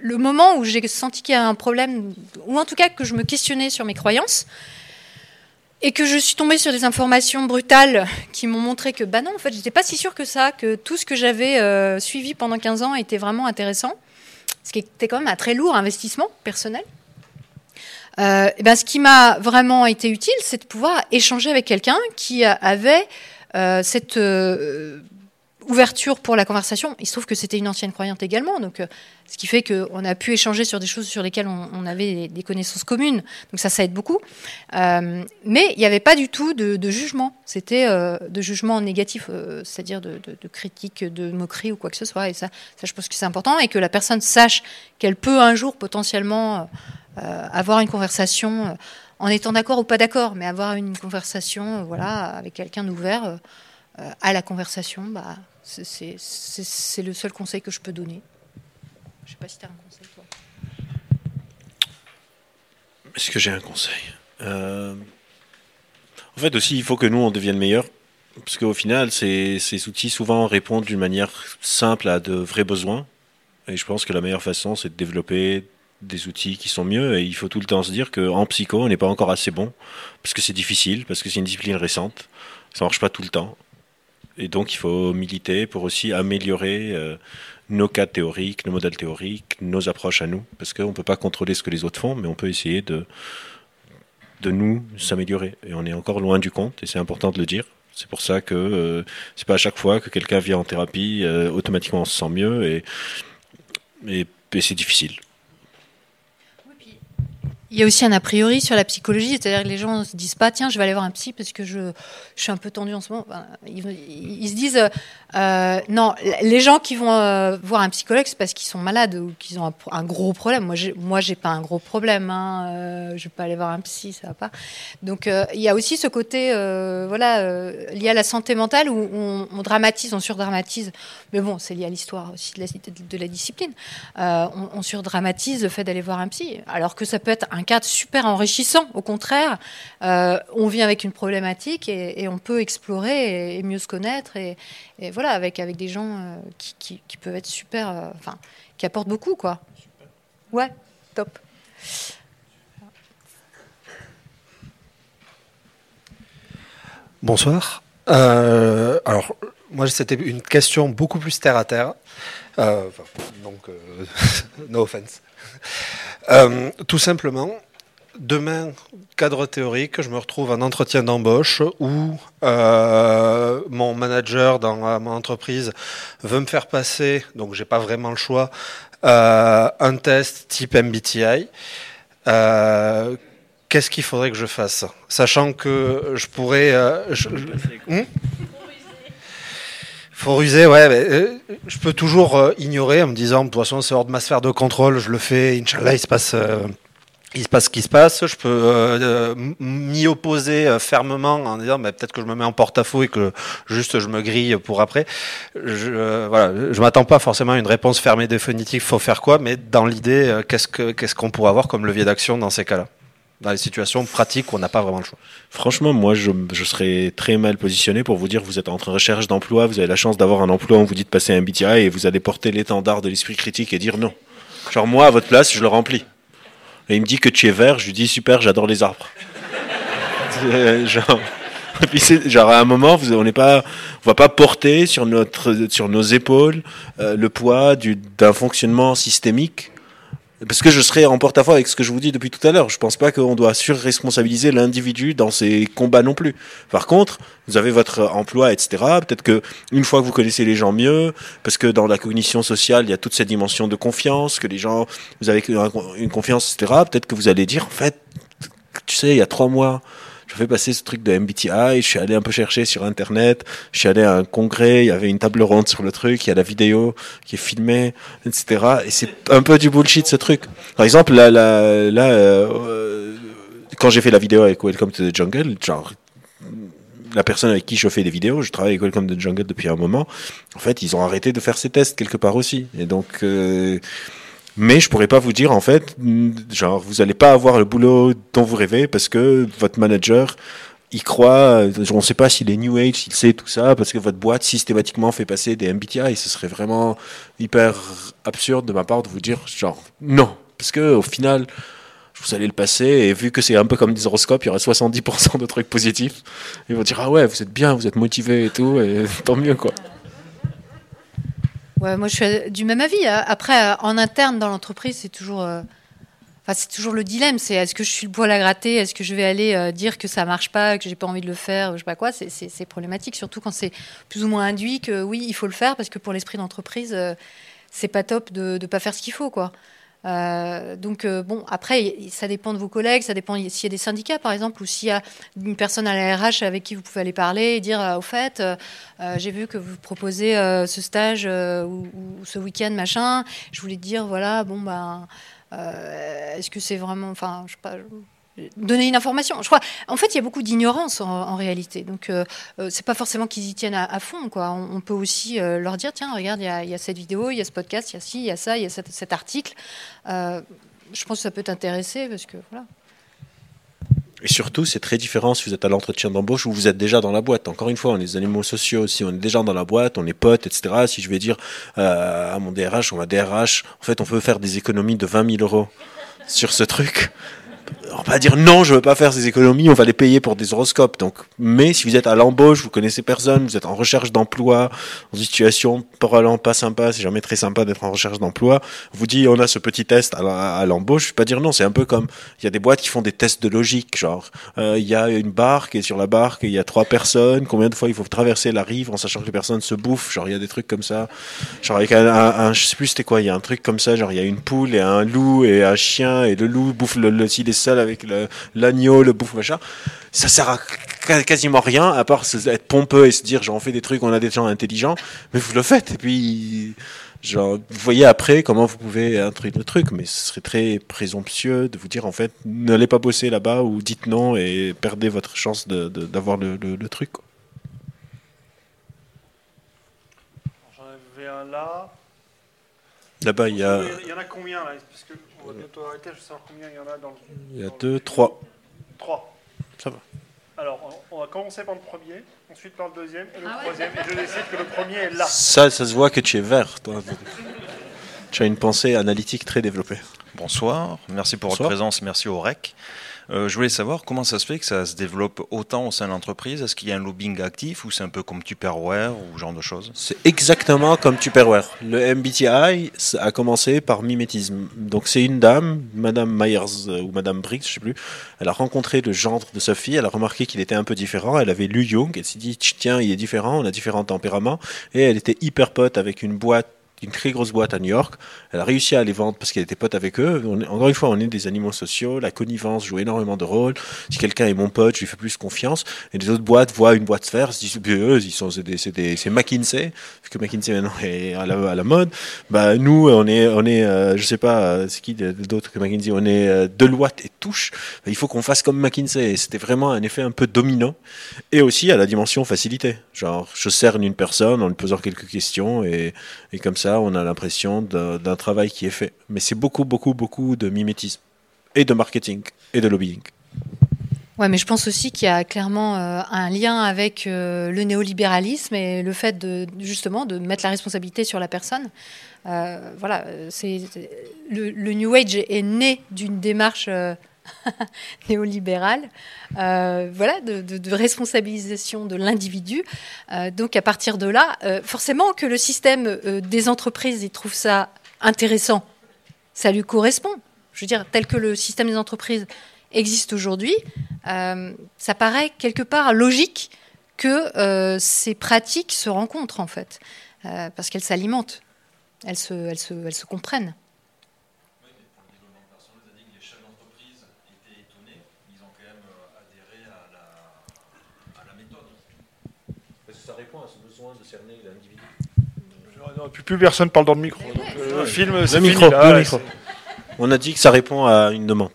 le moment où j'ai senti qu'il y a un problème, ou en tout cas que je me questionnais sur mes croyances, et que je suis tombée sur des informations brutales qui m'ont montré que, bah non, en fait, j'étais pas si sûre que ça, que tout ce que j'avais euh, suivi pendant 15 ans était vraiment intéressant, ce qui était quand même un très lourd investissement personnel. Euh, ben, ce qui m'a vraiment été utile, c'est de pouvoir échanger avec quelqu'un qui avait cette ouverture pour la conversation. Il se trouve que c'était une ancienne croyante également, donc euh, ce qui fait qu'on a pu échanger sur des choses sur lesquelles on, avait des, connaissances communes. Donc ça, ça aide beaucoup. Euh, mais il n'y avait pas du tout de, jugement. C'était euh, de jugement négatif, c'est-à-dire de, de, critique, de moquerie ou quoi que ce soit. Et ça, ça je pense que c'est important et que la personne sache qu'elle peut un jour potentiellement avoir une conversation en étant d'accord ou pas d'accord, mais avoir une conversation, voilà, avec quelqu'un d'ouvert à la conversation, bah, c'est le seul conseil que je peux donner. Je ne sais pas si tu as un conseil, toi. Est-ce que j'ai un conseil? Euh, En fait, aussi, il faut que nous, on devienne meilleurs. Parce qu'au final, ces, outils souvent répondent d'une manière simple à de vrais besoins. Et je pense que la meilleure façon, c'est de développer des outils qui sont mieux. Et il faut tout le temps se dire qu'en psycho, on n'est pas encore assez bon. Parce que c'est difficile, parce que c'est une discipline récente. Ça marche pas tout le temps. Et donc, il faut militer pour aussi améliorer euh, nos cas théoriques, nos modèles théoriques, nos approches à nous. Parce qu'on ne peut pas contrôler ce que les autres font, mais on peut essayer de, de nous s'améliorer. Et on est encore loin du compte, et c'est important de le dire. C'est pour ça que euh, c'est pas à chaque fois que quelqu'un vient en thérapie, euh, automatiquement on se sent mieux, et, et, c'est difficile. Il y a aussi un a priori sur la psychologie, c'est-à-dire que les gens ne se disent pas tiens, je vais aller voir un psy parce que je, suis un peu tendu en ce moment. ils, se disent euh, non, les gens qui vont euh, voir un psychologue, c'est parce qu'ils sont malades ou qu'ils ont un, gros problème. Moi, moi, j'ai pas un gros problème. Hein, euh, je vais pas aller voir un psy, ça va pas. Donc, il y a aussi ce côté, voilà, lié à la santé mentale où on, dramatise, on surdramatise. Mais bon, c'est lié à l'histoire aussi de la, de la discipline. on, on surdramatise le fait d'aller voir un psy, alors que ça peut être un un cadre super enrichissant. Au contraire, euh, on vient avec une problématique et, on peut explorer et, mieux se connaître. Et, voilà, avec, avec des gens euh, qui, peuvent être super, euh, enfin, qui apportent beaucoup, quoi. Ouais, top. Bonsoir. alors, moi, c'était une question beaucoup plus terre à terre. donc, no offense. Euh, tout simplement, demain, cadre théorique, je me retrouve en entretien d'embauche où euh, mon manager dans euh, mon entreprise veut me faire passer, donc j'ai pas vraiment le choix, un test type MBTI. Qu'est-ce qu'il faudrait que je fasse? Sachant que je pourrais... Je, hmm? Faut ruser, ouais. Euh, je peux toujours euh, ignorer en me disant, de toute façon, c'est hors de ma sphère de contrôle, je le fais, Inch'Allah, il se passe. Euh, il se passe ce qui se passe, je peux m'y opposer fermement en disant mais peut-être que je me mets en porte-à-faux et que juste je me grille pour après. Je, voilà, je m'attends pas forcément à une réponse fermée définitive, faut faire quoi, mais dans l'idée, qu'est-ce que qu'est-ce qu'on pourrait avoir comme levier d'action dans ces cas-là? Dans les situations pratiques où on n'a pas vraiment le choix Franchement, moi, je, je, serais très mal positionné pour vous dire vous êtes en recherche d'emploi, vous avez la chance d'avoir un emploi, on vous dit de passer un BTI et vous allez porter l'étendard de l'esprit critique et dire non. Genre, moi, à votre place, je le remplis. Et il me dit que tu es vert, je lui dis super, j'adore les arbres. genre, et puis genre à un moment, vous, on n'est pas, on va pas porter sur notre, sur nos épaules euh, le poids d'un fonctionnement systémique parce que je serais en porte-à-faux avec ce que je vous dis depuis tout à l'heure. Je pense pas qu'on doit surresponsabiliser l'individu dans ses combats non plus. Par contre, vous avez votre emploi, etc. Peut-être que une fois que vous connaissez les gens mieux, parce que dans la cognition sociale, il y a toute cette dimension de confiance, que les gens, vous avez une confiance, etc. Peut-être que vous allez dire, en fait, tu sais, il y a trois mois, je fais passer ce truc de MBTI, je suis allé un peu chercher sur internet, je suis allé à un congrès, il y avait une table ronde sur le truc, il y a la vidéo qui est filmée, etc. Et c'est un peu du bullshit ce truc. Par exemple, là, là, là euh, quand j'ai fait la vidéo avec Welcome to the Jungle, genre la personne avec qui je fais des vidéos, je travaille avec Welcome to the Jungle depuis un moment. En fait, ils ont arrêté de faire ces tests quelque part aussi. Et donc euh, mais je pourrais pas vous dire en fait, genre vous allez pas avoir le boulot dont vous rêvez parce que votre manager il croit, on ne sait pas s'il est New Age, s'il sait tout ça, parce que votre boîte systématiquement fait passer des MBTI. Ce serait vraiment hyper absurde de ma part de vous dire genre non, parce que au final vous allez le passer et vu que c'est un peu comme des horoscopes, il y aura 70% de trucs positifs. Ils vont dire ah ouais, vous êtes bien, vous êtes motivé et tout, et tant mieux quoi. Ouais, moi je suis du même avis. Hein. Après, euh, en interne dans l'entreprise, c'est toujours, euh, c'est toujours le dilemme. C'est est-ce que je suis le poil à gratter? Est-ce que je vais aller euh, dire que ça marche pas, que j'ai pas envie de le faire, je sais pas quoi? C'est problématique, surtout quand c'est plus ou moins induit que oui, il faut le faire parce que pour l'esprit d'entreprise, c'est pas top de ne pas faire ce qu'il faut, quoi. Euh, donc euh, bon, après, ça dépend de vos collègues, ça dépend s'il y a des syndicats par exemple, ou s'il y a une personne à la RH avec qui vous pouvez aller parler et dire euh, au fait, j'ai vu que vous proposez ce stage ou, ce week-end machin. Je voulais dire voilà, bon ben, est-ce que c'est vraiment, enfin, je sais pas donner une information. Je crois, en fait, il y a beaucoup d'ignorance en, réalité. Donc, euh, euh, c'est pas forcément qu'ils y tiennent à, fond. Quoi. On, peut aussi euh, leur dire tiens, regarde, il y, a cette vidéo, il y a ce podcast, il y a ci, il y a ça, il y a cet, article. je pense que ça peut t'intéresser parce que voilà. Et surtout, c'est très différent si vous êtes à l'entretien d'embauche ou vous êtes déjà dans la boîte. Encore une fois, on est des animaux sociaux. Si on est déjà dans la boîte, on est potes, etc. Si je vais dire à mon DRH ou ma DRH, en fait, on peut faire des économies de 20 000 euros sur ce truc on va pas dire non, je veux pas faire ces économies, on va les payer pour des horoscopes. Donc, mais si vous êtes à l'embauche, vous connaissez personne, vous êtes en recherche d'emploi, en situation probablement pas sympa, c'est jamais très sympa d'être en recherche d'emploi, vous dit on a ce petit test à l'embauche, je vais pas dire non, c'est un peu comme il y a des boîtes qui font des tests de logique, genre euh, il y a une barque et sur la barque il y a trois personnes, combien de fois il faut traverser la rive en sachant que les personnes se bouffent, genre il y a des trucs comme ça, genre avec un, un, je sais plus c'était quoi, il y a un truc comme ça, genre il y a une poule et un loup et un chien et le loup bouffe le, le s'il est seul avec l'agneau, le, bouffe machin, ça sert à quasiment rien à part être pompeux et se dire j'en fais des trucs, on a des gens intelligents, mais vous le faites et puis Genre, vous voyez après comment vous pouvez introduire le truc, mais ce serait très présomptueux de vous dire en fait, n'allez pas bosser là-bas ou dites non et perdez votre chance d'avoir de, le, le, truc. J'en avais un là. Là-bas, il y a. Il y en a combien là? Parce que on va bientôt arrêter, je sais combien il y en a dans le. Il y a deux, trois. Trois. Ça va. Alors, on va commencer par le premier, ensuite par le deuxième et le ah troisième. Et je décide que le premier est là. Ça, ça se voit que tu es vert, toi. tu as une pensée analytique très développée. Bonsoir, merci pour votre présence, merci au REC. Euh, je voulais savoir comment ça se fait que ça se développe autant au sein de l'entreprise. Est-ce qu'il y a un lobbying actif ou c'est un peu comme Tupperware ou genre de choses? C'est exactement comme Tupperware. Le MBTI a commencé par mimétisme. Donc c'est une dame, Madame Myers euh, ou Madame Briggs, je sais plus. Elle a rencontré le gendre de sa fille. Elle a remarqué qu'il était un peu différent. Elle avait lu Jung. Elle s'est dit tiens, il est différent. On a différents tempéraments. Et elle était hyper pote avec une boîte une très grosse boîte à New York. Elle a réussi à les vendre parce qu'elle était pote avec eux. encore une fois, on est des animaux sociaux. La connivence joue énormément de rôle. Si quelqu'un est mon pote, je lui fais plus confiance. Et les autres boîtes voient une boîte faire, se disent, eux, ils sont, c'est McKinsey, vu que McKinsey maintenant est à la, mode. Bah, nous, on est, on est, euh, je sais pas, euh, c'est qui d'autres que McKinsey, on est euh, Deloitte et Touche. il faut qu'on fasse comme McKinsey. C'était vraiment un effet un peu dominant. Et aussi à la dimension facilité. Genre, je cerne une personne en lui posant quelques questions et, et comme ça, on a l'impression d'un travail qui est fait. Mais c'est beaucoup, beaucoup, beaucoup de mimétisme et de marketing et de lobbying. Ouais, mais je pense aussi qu'il y a clairement euh, un lien avec euh, le néolibéralisme et le fait de justement de mettre la responsabilité sur la personne. Euh, voilà, c'est le, le, New Age est né d'une démarche néolibérale, euh, voilà, de, responsabilisation de l'individu. Euh, donc à partir de là, euh, forcément que le système des entreprises, il trouve ça intéressant, ça lui correspond. Je veux dire, tel que le système des entreprises existe aujourd'hui, ça paraît quelque part logique que ces pratiques se rencontrent en fait, parce qu'elles s'alimentent, elles se, comprennent. Plus, personne parle dans le micro. le film, c'est micro, On a dit que ça répond à une demande.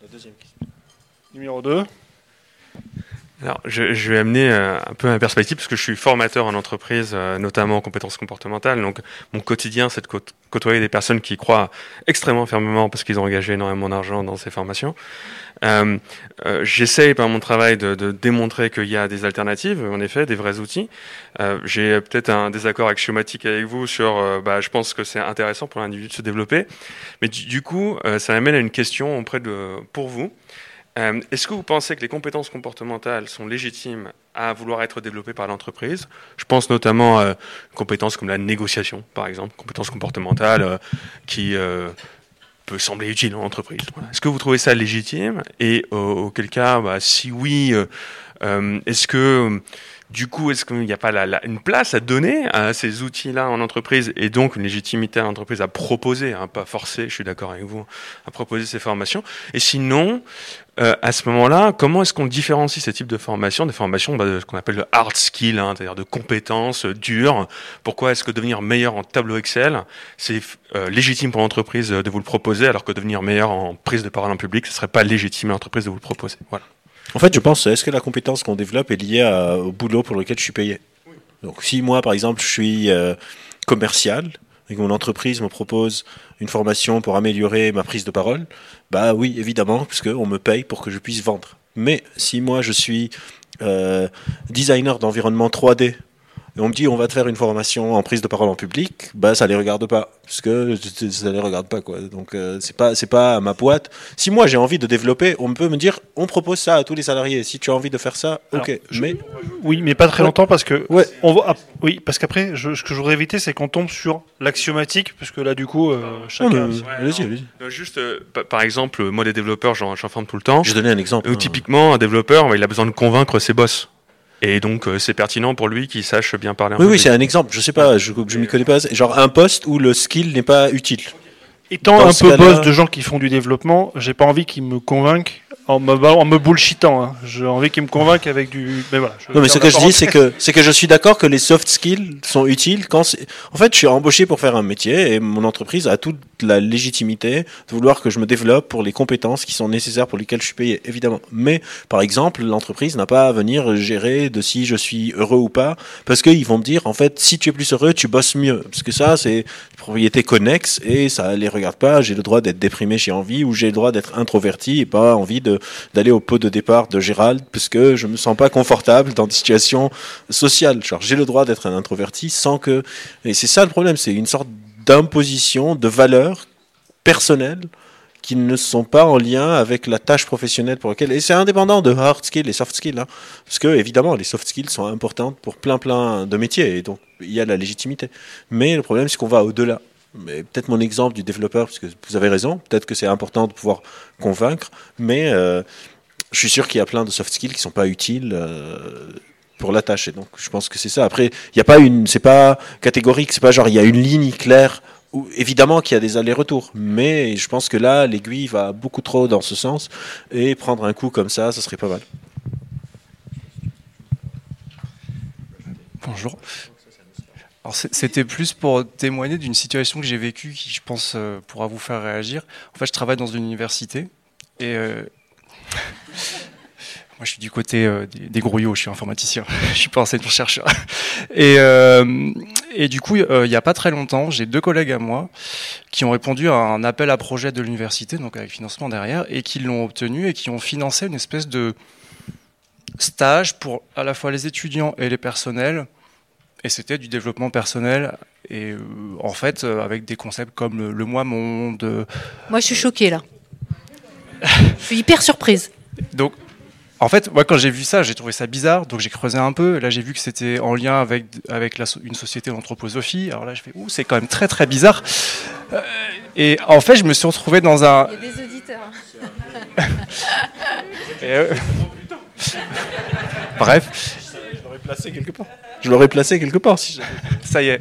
La deuxième question. Numéro 2. Alors, je, je, vais amener euh, un peu ma perspective parce que je suis formateur en entreprise, euh, notamment en compétences comportementales. Donc, mon quotidien, c'est de côtoyer des personnes qui croient extrêmement fermement parce qu'ils ont engagé énormément d'argent dans ces formations. Euh, euh, J'essaye par mon travail de, démontrer qu'il y a des alternatives, en effet, des vrais outils. Euh, J'ai peut-être un désaccord axiomatique avec vous sur, bah, je pense que c'est intéressant pour l'individu de se développer, mais du, coup, ça m'amène à une question auprès de, pour vous. Est-ce que vous pensez que les compétences comportementales sont légitimes à vouloir être développées par l'entreprise? Je pense notamment à compétences comme la négociation, par exemple, compétences comportementales euh, qui peut sembler utile en entreprise. Est-ce que vous trouvez ça légitime? Et auquel cas, bah, si oui, est-ce que du coup, est-ce qu'il n'y a pas une place à donner à ces outils-là en entreprise et donc une légitimité à l'entreprise à proposer, hein, pas forcer, je suis d'accord avec vous, à proposer ces formations? Et sinon, euh, à ce moment-là, comment est-ce qu'on différencie ces types de formations, des formations bah, de ce qu'on appelle le hard skill, hein, c'est-à-dire de compétences euh, dures? Pourquoi est-ce que devenir meilleur en tableau Excel, c'est euh, légitime pour l'entreprise de vous le proposer, alors que devenir meilleur en prise de parole en public, ce ne serait pas légitime à l'entreprise de vous le proposer? Voilà. En fait, je pense, est-ce que la compétence qu'on développe est liée au boulot pour lequel je suis payé? Donc, si moi, par exemple, je suis euh, commercial et que mon entreprise me propose une formation pour améliorer ma prise de parole, bah oui, évidemment, puisqu'on me paye pour que je puisse vendre. Mais si moi, je suis euh, designer d'environnement 3D et on me dit on va te faire une formation en prise de parole en public, bah ça les regarde pas, parce que ça les regarde pas quoi. Donc euh, c'est pas c'est pas ma boîte. Si moi j'ai envie de développer, on peut me dire on propose ça à tous les salariés. Si tu as envie de faire ça, ok. mais oui, mais pas très longtemps parce que ouais. on va, oui, parce qu'après, ce que je voudrais éviter, c'est qu'on tombe sur l'axiomatique, parce que là du coup, euh, chacun. allez-y, allez-y. Juste, euh, par exemple, moi des développeurs, j'en forme tout le temps. Je donner un exemple. Hein. typiquement, un développeur, il a besoin de convaincre ses boss. Et donc, euh, c'est pertinent pour lui qu'il sache bien parler. oui, oui, c'est un exemple. Je sais pas, je, je m'y connais pas. Genre un poste où le skill n'est pas utile. Étant un peu boss de gens qui font du développement, j'ai pas envie qu'ils me convainquent en me, en me bullshitant. Hein. J'ai envie qu'ils me convainquent avec du. Mais voilà. Non, mais ce que je dis, c'est que c'est que je suis d'accord que les soft skills sont utiles quand. En fait, je suis embauché pour faire un métier et mon entreprise a toute la légitimité de vouloir que je me développe pour les compétences qui sont nécessaires pour lesquelles je suis payé, évidemment. Mais par exemple, l'entreprise n'a pas à venir gérer de si je suis heureux ou pas, parce qu'ils vont me dire en fait, si tu es plus heureux, tu bosses mieux, parce que ça, c'est propriété connexe et ça les regarde pas. J'ai le droit d'être déprimé, j'ai envie, ou j'ai le droit d'être introverti et pas envie de d'aller au pot de départ de Gérald parce que je me sens pas confortable dans des situations sociales. J'ai le droit d'être un introverti sans que. Et c'est ça le problème, c'est une sorte d'imposition de valeurs personnelles qui ne sont pas en lien avec la tâche professionnelle pour laquelle. Et c'est indépendant de hard skills et soft skills. Hein, parce que, évidemment, les soft skills sont importantes pour plein, plein de métiers. Et donc, il y a la légitimité. Mais le problème, c'est qu'on va au-delà mais peut-être mon exemple du développeur, parce que vous avez raison, peut-être que c'est important de pouvoir convaincre, mais euh, je suis sûr qu'il y a plein de soft skills qui sont pas utiles euh, pour la tâche. Et donc, je pense que c'est ça. Après, il n'y a pas une, c'est pas catégorique, c'est pas genre il y a une ligne claire. Évidemment qu'il y a des allers-retours, mais je pense que là, l'aiguille va beaucoup trop dans ce sens, et prendre un coup comme ça, ça serait pas mal. Bonjour. C'était plus pour témoigner d'une situation que j'ai vécue qui, je pense, euh, pourra vous faire réagir. En fait, je travaille dans une université et euh, moi, je suis du côté euh, des, grouillots, je suis informaticien, je suis pas enseignant-chercheur. Et, et du coup, il n'y a pas très longtemps, j'ai deux collègues à moi qui ont répondu à un appel à projet de l'université, donc avec financement derrière, et qui l'ont obtenu et qui ont financé une espèce de stage pour à la fois les étudiants et les personnels et c'était du développement personnel et euh, en fait euh, avec des concepts comme le, moi monde. Euh, moi je suis choquée là. je suis hyper surprise. Donc en fait, moi, quand j'ai vu ça, j'ai trouvé ça bizarre, donc j'ai creusé un peu. Là, j'ai vu que c'était en lien avec, avec une société d'anthroposophie. Alors là, je fais, ouh, c'est quand même très très bizarre. et en fait, je me suis retrouvé dans un. Il y a des auditeurs. Bref. Je l'aurais placé quelque part. Je l'aurais placé quelque part Ça y est.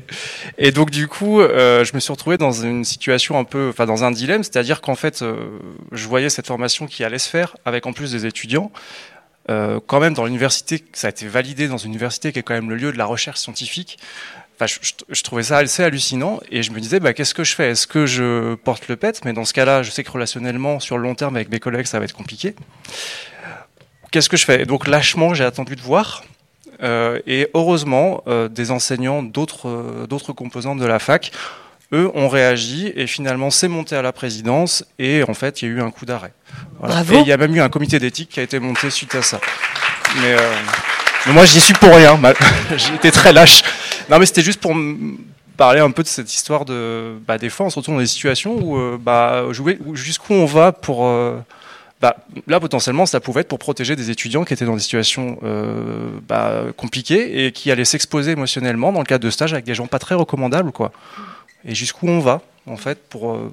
Et donc du coup, euh, je me suis retrouvé dans une situation un peu, enfin dans un dilemme, c'est-à-dire qu'en fait, euh, je voyais cette formation qui allait se faire avec en plus des étudiants. Euh, quand même dans l'université, ça a été validé dans une université qui est quand même le lieu de la recherche scientifique. Enfin, je, trouvais ça assez hallucinant et je me disais, bah, qu'est-ce que je fais? Est-ce que je porte le pet? Mais dans ce cas-là, je sais que relationnellement, sur le long terme, avec mes collègues, ça va être compliqué. Qu'est-ce que je fais? Donc lâchement, j'ai attendu de voir. Euh, et heureusement, euh, des enseignants d'autres euh, d'autres composantes de la fac, eux, ont réagi et finalement c'est monté à la présidence et en fait, il y a eu un coup d'arrêt. Et il y a même eu un comité d'éthique qui a été monté suite à ça. Mais, moi, j'y suis pour rien. Été très lâche. Non, mais c'était juste pour parler un peu de cette histoire de bah, des fois on se retrouve dans des situations où bah, jusqu'où on va pour bah, là potentiellement ça pouvait être pour protéger des étudiants qui étaient dans des situations euh, bah, compliquées et qui allaient s'exposer émotionnellement dans le cadre de stage avec des gens pas très recommandables quoi. Et jusqu'où on va en fait pour euh,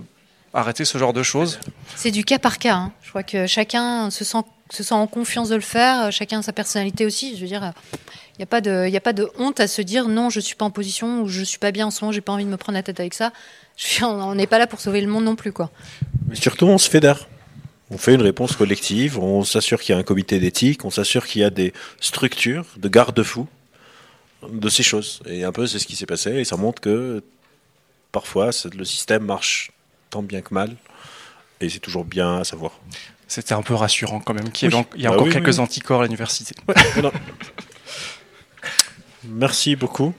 arrêter ce genre de choses? C'est du cas par cas. Hein. Je crois que chacun se sent se sent en confiance de le faire, chacun a sa personnalité aussi. Je veux dire, il n'y a pas de il a pas de honte à se dire non je suis pas en position ou je suis pas bien en ce moment, j'ai pas envie de me prendre la tête avec ça. Je on n'est pas là pour sauver le monde non plus quoi. Mais surtout on se fédère. On fait une réponse collective, on s'assure qu'il y a un comité d'éthique, on s'assure qu'il y a des structures de garde-fous de ces choses. Et un peu, c'est ce qui s'est passé, et ça montre que parfois, le système marche tant bien que mal, et c'est toujours bien à savoir. C'était un peu rassurant quand même, qu'il y, a bah encore quelques anticorps à l'université. Merci beaucoup.